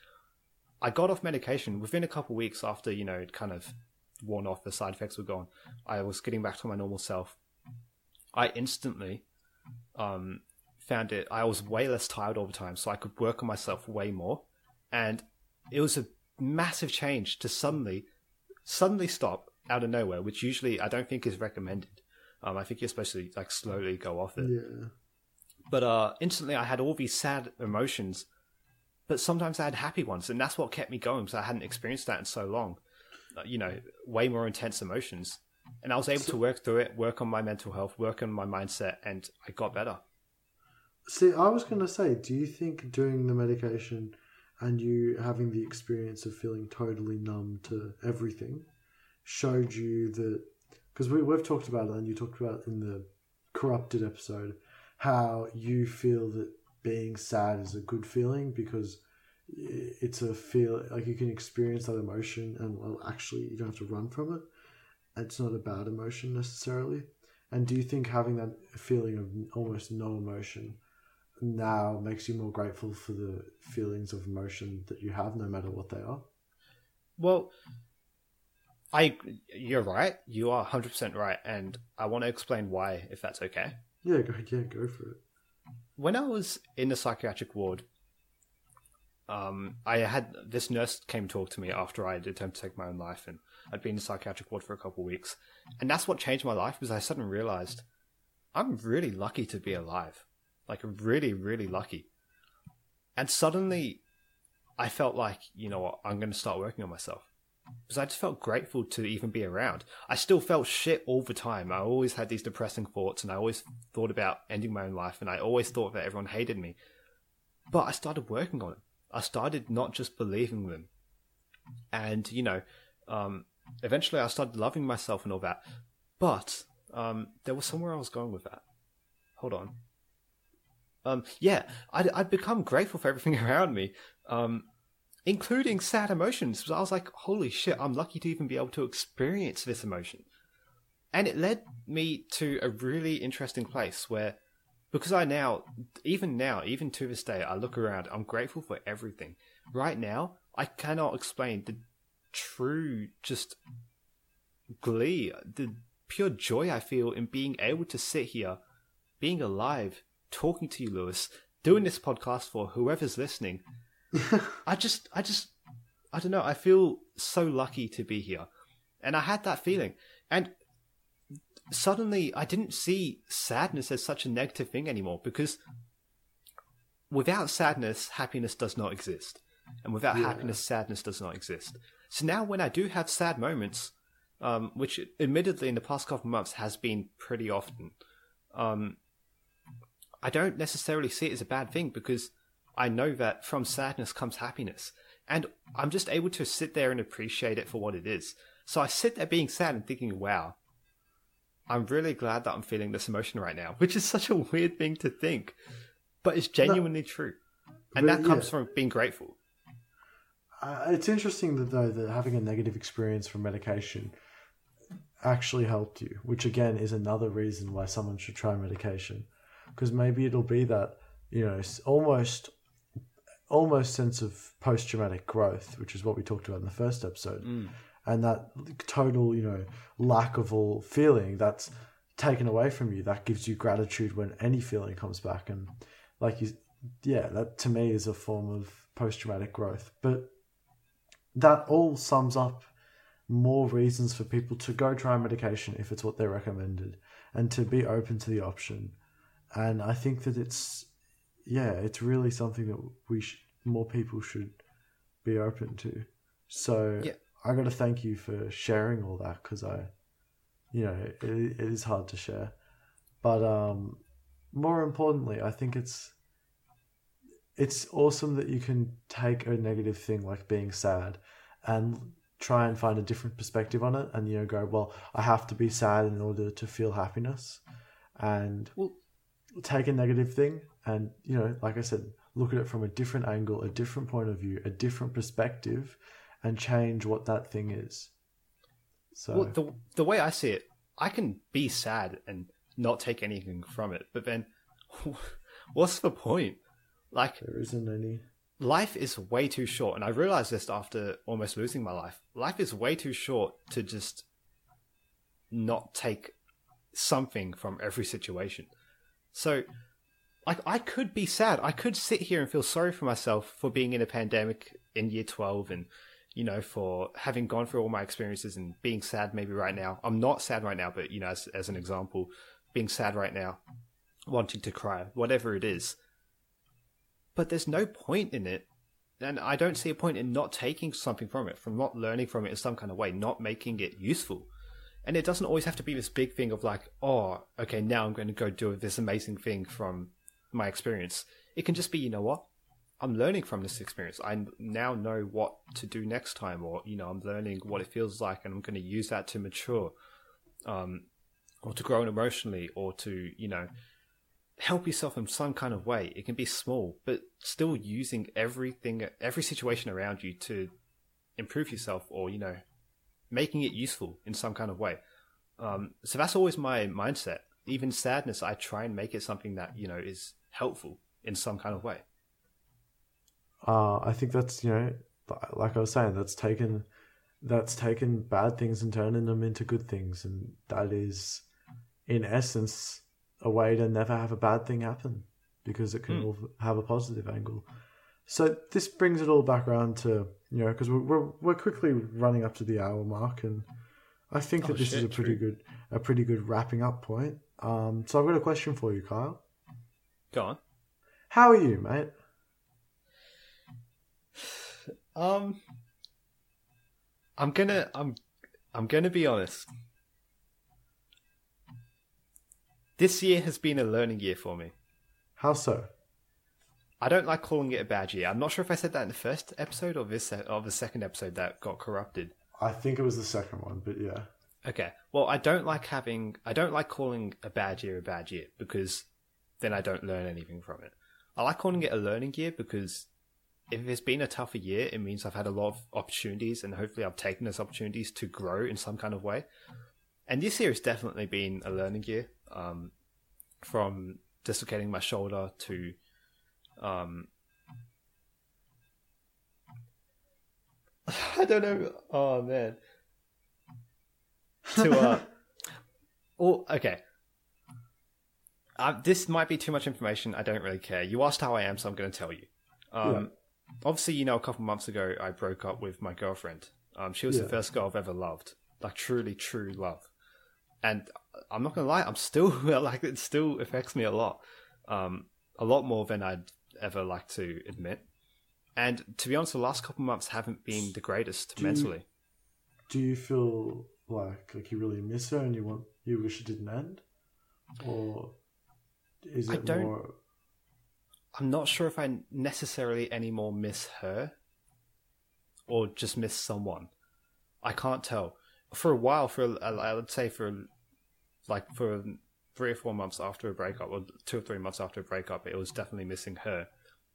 I got off medication within a couple weeks after you know it kind of worn off. The side effects were gone. I was getting back to my normal self. I instantly um, found it. I was way less tired all the time, so I could work on myself way more. And it was a massive change to suddenly, suddenly stop out of nowhere, which usually I don't think is recommended. Um, I think you're supposed to like slowly go off it. Yeah. But uh, instantly, I had all these sad emotions, but sometimes I had happy ones, and that's what kept me going because I hadn't experienced that in so long. You know, way more intense emotions, and I was able to work through it, work on my mental health, work on my mindset, and I got better. See, I was going to say, do you think doing the medication and you having the experience of feeling totally numb to everything showed you that? Because we, we've talked about it, and you talked about in the corrupted episode how you feel that being sad is a good feeling because it's a feel like you can experience that emotion and well, actually you don't have to run from it. It's not a bad emotion necessarily. And do you think having that feeling of almost no emotion now makes you more grateful for the feelings of emotion that you have, no matter what they are? Well, I you're right. You are 100% right and I want to explain why if that's okay. Yeah, go yeah, go for it. When I was in the psychiatric ward, um, I had this nurse came talk to me after I had attempted to take my own life, and I'd been in the psychiatric ward for a couple of weeks, and that's what changed my life because I suddenly realized I'm really lucky to be alive, like really, really lucky, and suddenly I felt like you know what I'm going to start working on myself because I just felt grateful to even be around. I still felt shit all the time. I always had these depressing thoughts and I always thought about ending my own life and I always thought that everyone hated me. But I started working on it. I started not just believing them. And, you know, um, eventually I started loving myself and all that. But um, there was somewhere I was going with that. Hold on. Um, yeah, I'd, I'd become grateful for everything around me. Um, including sad emotions. I was like, holy shit, I'm lucky to even be able to experience this emotion. And it led me to a really interesting place where, because I now, even now, even to this day, I look around, I'm grateful for everything. Right now, I cannot explain the true, just glee, the pure joy I feel in being able to sit here, being alive, talking to you, Lewis, doing this podcast for whoever's listening I just, I just, I don't know. I feel so lucky to be here, and I had that feeling, and suddenly I didn't see sadness as such a negative thing anymore because without sadness, happiness does not exist, and without yeah. happiness, sadness does not exist. So now, when I do have sad moments, um, which admittedly in the past couple of months has been pretty often, um, I don't necessarily see it as a bad thing because I know that from sadness comes happiness. And I'm just able to sit there and appreciate it for what it is. So I sit there being sad and thinking, wow, I'm really glad that I'm feeling this emotion right now, which is such a weird thing to think, but it's genuinely no, true. And that comes yeah. from being grateful. Uh, it's interesting that though that having a negative experience from medication actually helped you, which again is another reason why someone should try medication. Because maybe it'll be that, you know, almost almost sense of post traumatic growth, which is what we talked about in the first episode. Mm. And that total, you know, lack of all feeling that's taken away from you, that gives you gratitude when any feeling comes back. And like you, yeah, that to me is a form of post traumatic growth. But that all sums up more reasons for people to go try medication if it's what they're recommended and to be open to the option. And I think that it's, yeah, it's really something that we sh- more people should be open to. So Yeah. I got to thank you for sharing all that because I, you know, it, it is hard to share. But um, more importantly, I think it's it's awesome that you can take a negative thing like being sad and try and find a different perspective on it and you know go well i have to be sad in order to feel happiness and Well- take a negative thing and you know like i said look at it from a different angle a different point of view a different perspective and change what that thing is so Well, the the way I see it, I can be sad and not take anything from it. But then, what's the point? Like, there isn't any life is way too short, and I realized this after almost losing my life. Life is way too short to just not take something from every situation. So, like, I could be sad. I could sit here and feel sorry for myself for being in a pandemic in year 12 and, you know, for having gone through all my experiences and being sad maybe right now. I'm not sad right now, but, you know, as, as an example, being sad right now, wanting to cry, whatever it is. But there's no point in it. And I don't see a point in not taking something from it, from not learning from it in some kind of way, not making it useful. And it doesn't always have to be this big thing of like, oh, okay, now I'm going to go do this amazing thing from my experience. It can just be, you know what? I'm learning from this experience. I now know what to do next time, or, you know, I'm learning what it feels like and I'm going to use that to mature, um, or to grow emotionally, or to, you know, help yourself in some kind of way. It can be small, but still using everything, every situation around you to improve yourself or, you know, making it useful in some kind of way. Um, so that's always my mindset. Even sadness, I try and make it something that, you know, is helpful in some kind of way. uh, I think that's you know, like I was saying, that's taken that's taken bad things and turning them into good things, and that is, in essence, a way to never have a bad thing happen because it can all have a positive angle. So this brings it all back around to you know because we're, we're we're quickly running up to the hour mark, and I think Oh, that this is a pretty good a pretty good wrapping up point. Um, so I've got a question for you, Kyle. Go on. How are you, mate? Um, I'm gonna, I'm, I'm gonna be honest. This year has been a learning year for me. How so? I don't like calling it a bad year. I'm not sure if I said that in the first episode or this or the second episode that got corrupted. I think it was the second one, but yeah. Okay. Well, I don't like having I don't like calling a bad year a bad year because then I don't learn anything from it. I like calling it a learning year because if it's been a tougher year, it means I've had a lot of opportunities and hopefully I've taken those opportunities to grow in some kind of way. And this year has definitely been a learning year. Um, from dislocating my shoulder to um I don't know. Oh man. To uh Oh, okay. Uh, this might be too much information. I don't really care. You asked how I am, so I'm going to tell you. Um, Obviously, you know, a couple months ago, I broke up with my girlfriend. Um, she was Yeah. the first girl I've ever loved, like truly, true love. And I'm not going to lie, I'm still like it still affects me a lot, um, a lot more than I'd ever like to admit. And to be honest, the last couple months haven't been the greatest Do you- mentally. Do you feel like like you really miss her and you want you wish it didn't end, or is I it don't- more? I'm not sure if I necessarily anymore miss her or just miss someone. I can't tell. For a while, for uh, I would say for like for three or four months after a breakup, or two or three months after a breakup, it was definitely missing her.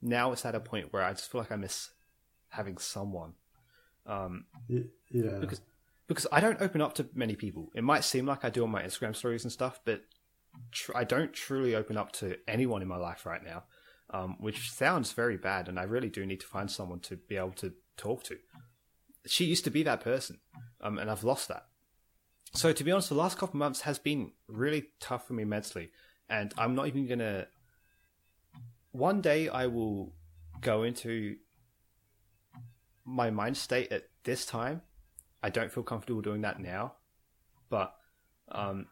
Now it's at a point where I just feel like I miss having someone. Um, Yeah, because because I don't open up to many people. It might seem like I do on my Instagram stories and stuff, but tr- I don't truly open up to anyone in my life right now, um, which sounds very bad. And I really do need to find someone to be able to talk to. She used to be that person, um, and I've lost that. So to be honest, the last couple of months has been really tough for me mentally, and I'm not even gonna. One day I will go into my mind state at this time. I don't feel comfortable doing that now, but um,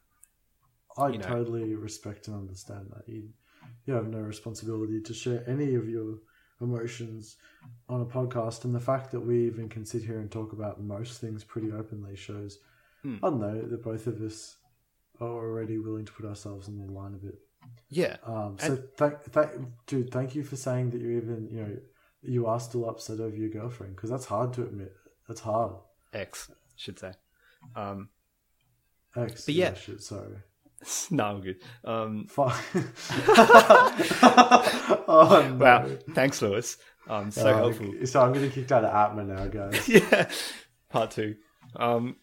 I you know. totally respect and understand that you you have no responsibility to share any of your emotions on a podcast, and the fact that we even can sit here and talk about most things pretty openly shows. Hmm. I don't know that both of us are already willing to put ourselves on the line a bit. yeah, Um, so, thank, thank, dude, thank you for saying that you even, you know, you are still upset over your girlfriend because that's hard to admit. That's hard. X should say. Um, Ex, But yeah. shit, sorry. no, I'm good. Um, Fuck. oh, no. wow, thanks, Lewis. Um, so Uh, helpful. So I'm getting kicked out of Atma now, guys. yeah, part two. Um,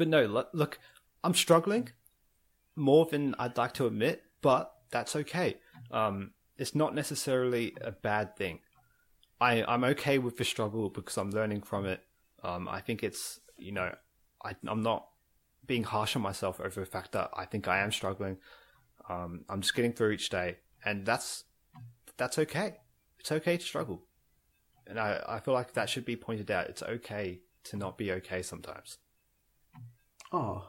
but no, look, I'm struggling more than I'd like to admit, but that's okay. Um, it's not necessarily a bad thing. I I'm okay with the struggle because I'm learning from it. Um, I think it's you know, I I'm not being harsh on myself over the fact that I think I am struggling. Um, I'm just getting through each day, and that's that's okay. It's okay to struggle, and I I feel like that should be pointed out. It's okay to not be okay sometimes. Oh,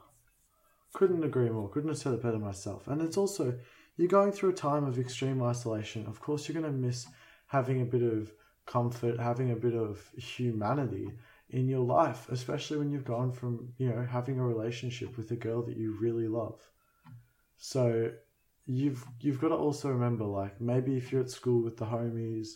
couldn't agree more. Couldn't have said it better myself. And it's also, you're going through a time of extreme isolation. Of course, you're going to miss having a bit of comfort, having a bit of humanity in your life, especially when you've gone from, you know, having a relationship with a girl that you really love. So you've you've got to also remember like maybe if you're at school with the homies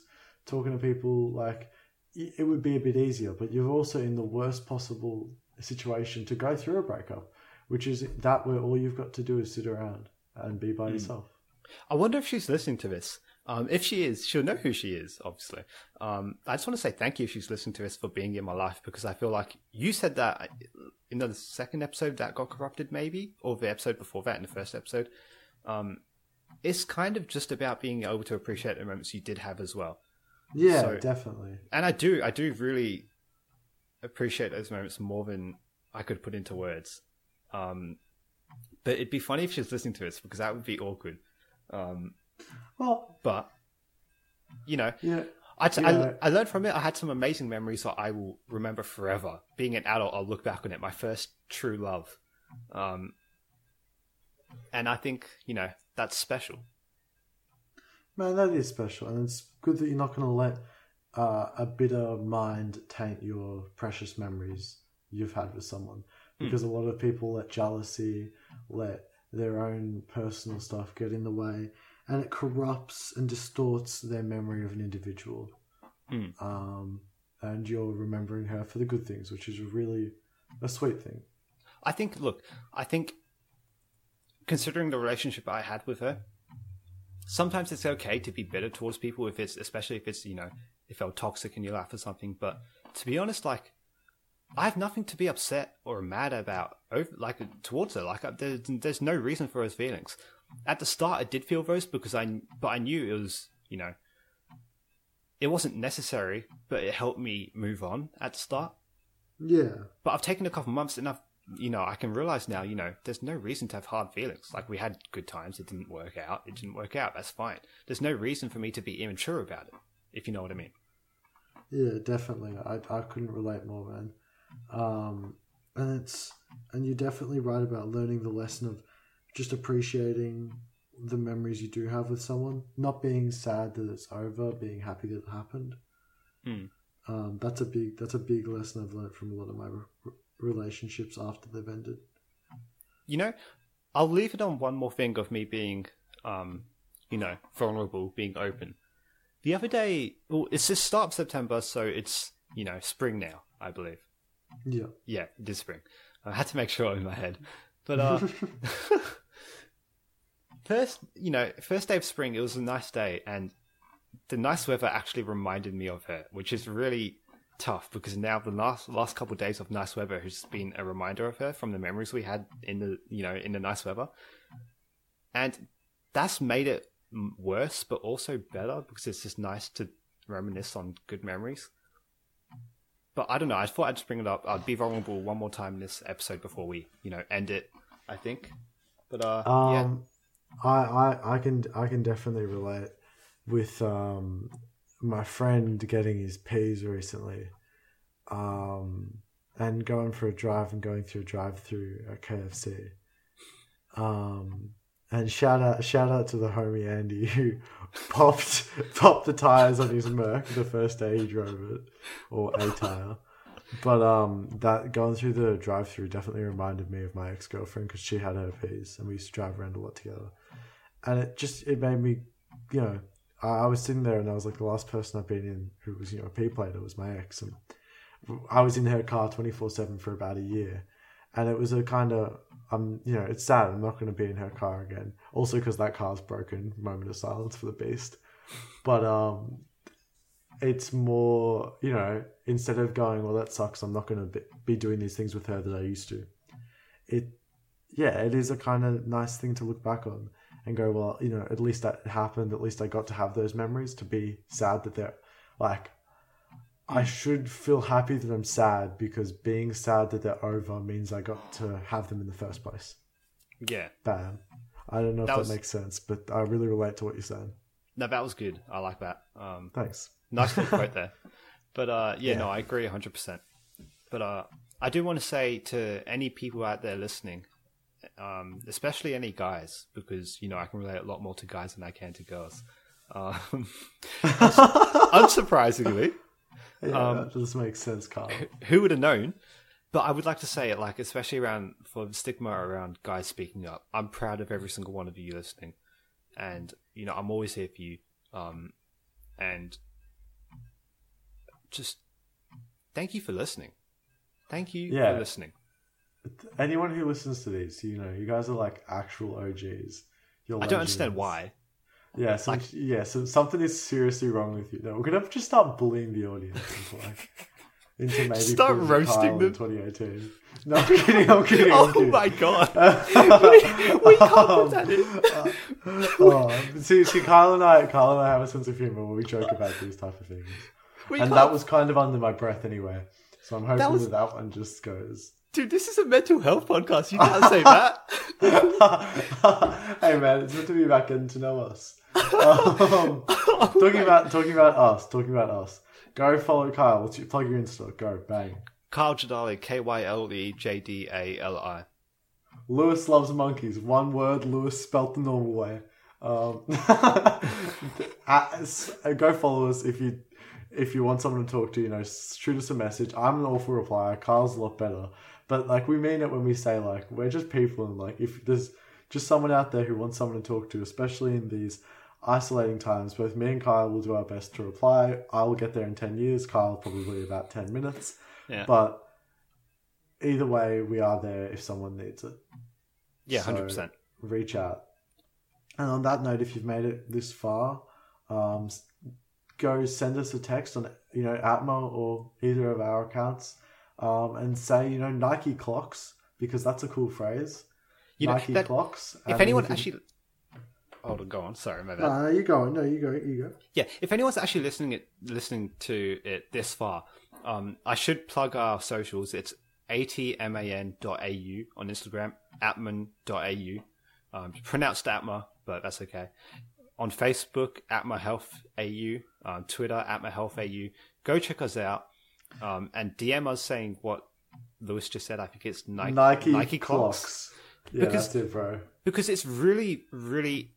talking to people like it would be a bit easier but you're also in the worst possible situation to go through a breakup which is that where all you've got to do is sit around and be by yourself I wonder if she's listening to this. Um, if she is, she'll know who she is, obviously. Um, I just want to say thank you if she's listening to this for being in my life because I feel like you said that in the second episode that got corrupted, maybe, or the episode before that in the first episode. Um, it's kind of just about being able to appreciate the moments you did have as well. yeah So- definitely And I do, I do really appreciate those moments more than I could put into words. Um, but it'd be funny if she's listening to this because that would be awkward. Um, well but you know, yeah I, t- Yeah. I, I learned from it. I had some amazing memories that I will remember forever. Being an adult, I'll look back on it. My first true love, um, and I think you know that's special. man that is special and it's good that you're not going to let uh, a bitter mind taint your precious memories you've had with someone because a lot of people let jealousy let their own personal stuff get in the way and it corrupts and distorts their memory of an individual Mm. um, and you're remembering her for the good things which is really a sweet thing I think. Look, I think considering the relationship I had with her, sometimes it's okay to be bitter towards people if it's, especially if it's you know, if they're toxic in your life or something. But to be honest, like. I have nothing to be upset or mad about, over, like towards her. Like there's, there's no reason for those feelings. At the start, I did feel those because I, but I knew it was, you know, it wasn't necessary, but it helped me move on at the start. yeah But I've taken a couple months and I've, you know, I can realize now, you know, there's no reason to have hard feelings. Like we had good times, it didn't work out, it didn't work out, that's fine. There's no reason for me to be immature about it, if you know what I mean. Yeah, definitely. I I couldn't relate more, man. Um, and it's and you're definitely right about learning the lesson of just appreciating the memories you do have with someone, not being sad that it's over, being happy that it happened. Hmm. Um, that's a big that's a big lesson I've learned from a lot of my re- relationships after they've ended. You know, I'll leave it on one more thing of me being, um, you know, vulnerable, being open. The other day, well, it's the start of September, so it's, you know, spring now, I believe. Yeah, Yeah, it is spring. I had to make sure in my head. But uh first, you know, first day of spring, it was a nice day and the nice weather actually reminded me of her, which is really tough because now the last last couple of days of nice weather has been a reminder of her from the memories we had in the you know in the nice weather, and that's made it worse, but also better because it's just nice to reminisce on good memories. But I don't know. I thought I'd just bring it up. I'd be vulnerable one more time in this episode before we you know end it. I think, but uh, yeah, Um, I, I I can I can definitely relate with um my friend getting his P's recently, um, and going for a drive and going through a drive through at KFC. Um, and shout out shout out to the homie Andy who popped popped the tires on his Merc the first day he drove it, or a tire. But um, that going through the drive-through definitely reminded me of my ex-girlfriend because she had her P's and we used to drive around a lot together, and it just it made me, you know, I, I was sitting there and I was like the last person I've been in who was you know a P plater was my ex, and I was in her car twenty four seven for about a year, and it was a kind of um you know it's sad I'm not going to be in her car again. Also because that car's broken. Moment of silence for the beast, but um it's more, you know, instead of going, well, that sucks, I'm not going to be doing these things with her that I used to. It, yeah, it is a kind of nice thing to look back on and go, well, you know, at least that happened. At least I got to have those memories to be sad that they're like, I should feel happy that I'm sad because being sad that they're over means I got to have them in the first place. yeah. Bam. I don't know if That that was- makes sense, but I really relate to what you're saying. No, that was good. I like that. Um, Thanks. nice little quote there. But uh, yeah, Yeah. no, I agree 100%. But uh, I do want to say to any people out there listening, um, especially any guys, because, you know, I can relate a lot more to guys than I can to girls. Um, unsurprisingly, Yeah, Um, that does make sense, Kyle. who would have known? But I would like to say it, like, especially around for the stigma around guys speaking up. I'm proud of every single one of you listening, and you know, I'm always here for you. Um, and just thank you for listening. Thank you Yeah. for listening. Anyone who listens to these, you know, you guys are like actual OGs. You're I don't understand why. Yeah, so, yeah, so something is seriously wrong with you. No, we're gonna have to just start bullying the audience into like into maybe Start roasting in them. 2018. No, I'm kidding. I'm kidding. I'm Oh kidding. my god, we, we can't put that in. Oh, see, see, Kyle and I, Kyle and I have a sense of humor where we joke about these type of things, We and can't- that was kind of under my breath anyway. So I'm hoping that, was- that one just goes. Dude. This is a mental health podcast. You can't say that. hey man, it's good to be back getting to know us. Um, talking about talking about us, talking about us. Go follow Kyle. What's your, plug your Insta. Go bang. Kyle Jadali, K Y L E J D A L I. Lewis loves monkeys. One word. Lewis spelt the normal way. Um, as- go follow us if you if you want someone to talk to. You know, shoot us a message. I'm an awful replier. Kyle's a lot better. But like we mean it when we say like we're just people and like if there's just someone out there who wants someone to talk to, especially in these isolating times, both me and Kyle will do our best to reply. I will get there in ten years. Kyle probably about ten minutes. Yeah. But either way, we are there if someone needs it. Yeah, So, hundred percent. Reach out. And on that note, if you've made it this far, um, go send us a text on you know Atma or either of our accounts, um, and say you know Nike clocks because that's a cool phrase. You know, Nike that- clocks. If anyone actually, hold on, go on. Sorry, my bad. no, no, you go. No, you go. You go. Yeah, if anyone's actually listening it listening to it this far, um, I should plug our socials. It's atman.au on Instagram, atman.au. Um, pronounced atma, but that's okay. On Facebook, Atma Health AU, um, Twitter, Atma Health AU. Go check us out um, and DM us saying what Lewis just said. I think it's Nike, Nike, Nike clocks. clocks. Yeah, Because- that's it, bro. because it's really, really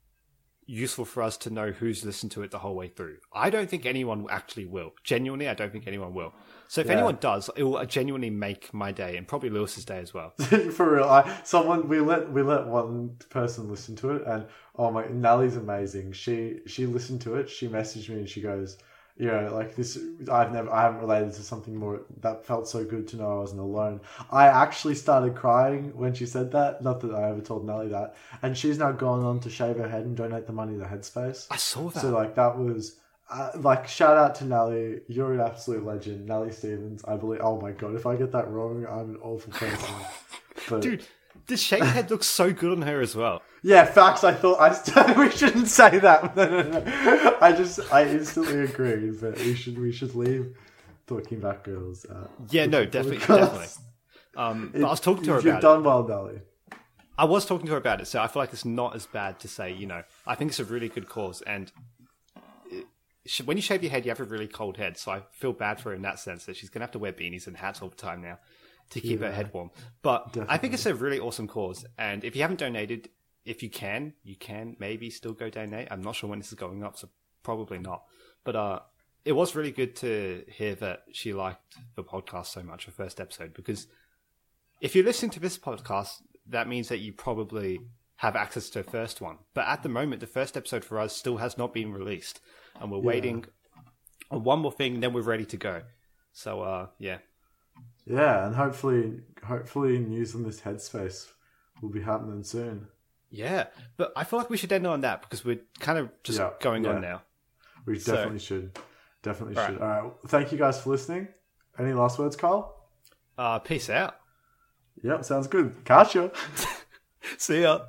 useful for us to know who's listened to it the whole way through. I don't think anyone actually will. Genuinely, I don't think anyone will. So if Yeah. anyone does, it will genuinely make my day and probably Lewis's day as well. For real, I someone we let we let one person listen to it, and oh my, Nellie's amazing. She she listened to it. She messaged me and she goes, you know, like this. I've never I haven't related to something more that felt so good to know I wasn't alone. I actually started crying when she said that. Not that I ever told Nellie that, and she's now gone on to shave her head and donate the money to Headspace. I saw that. So like that was uh, like shout out to Nelly. You're an absolute legend, Nelly Stevens. I believe. Oh my god, if I get that wrong, I'm an awful person. But Dude, this shaved head looks so good on her as well. Yeah, facts. I thought I we shouldn't say that. No, no, no. I just I instantly agreed, but we should we should leave talking about girls. Uh, Yeah, no, definitely, definitely. Um, but I was talking to her about. You've it. done well, Nelly. I was talking to her about it, so I feel like it's not as bad to say. You know, I think it's a really good cause, and it, when you shave your head, you have a really cold head. So I feel bad for her in that sense that she's gonna have to wear beanies and hats all the time now to keep her head warm. But I think it's a really awesome cause, and if you haven't donated, if you can, you can maybe still go donate. I'm not sure when this is going up, so probably not. But uh, it was really good to hear that she liked the podcast so much, her first episode, because if you're listening to this podcast, that means that you probably have access to the first one. But at the moment, the first episode for us still has not been released, and we're waiting on one more thing, then we're ready to go. So, uh, yeah, Yeah, and hopefully, hopefully, news on this headspace will be happening soon. Yeah. But I feel like we should end on that because we're kind of just Yeah, going yeah. on now. We So- definitely should. Definitely All should. All right. Thank you guys for listening. Any last words, Carl? Uh, peace out. Yep, sounds good. Catch you. See ya.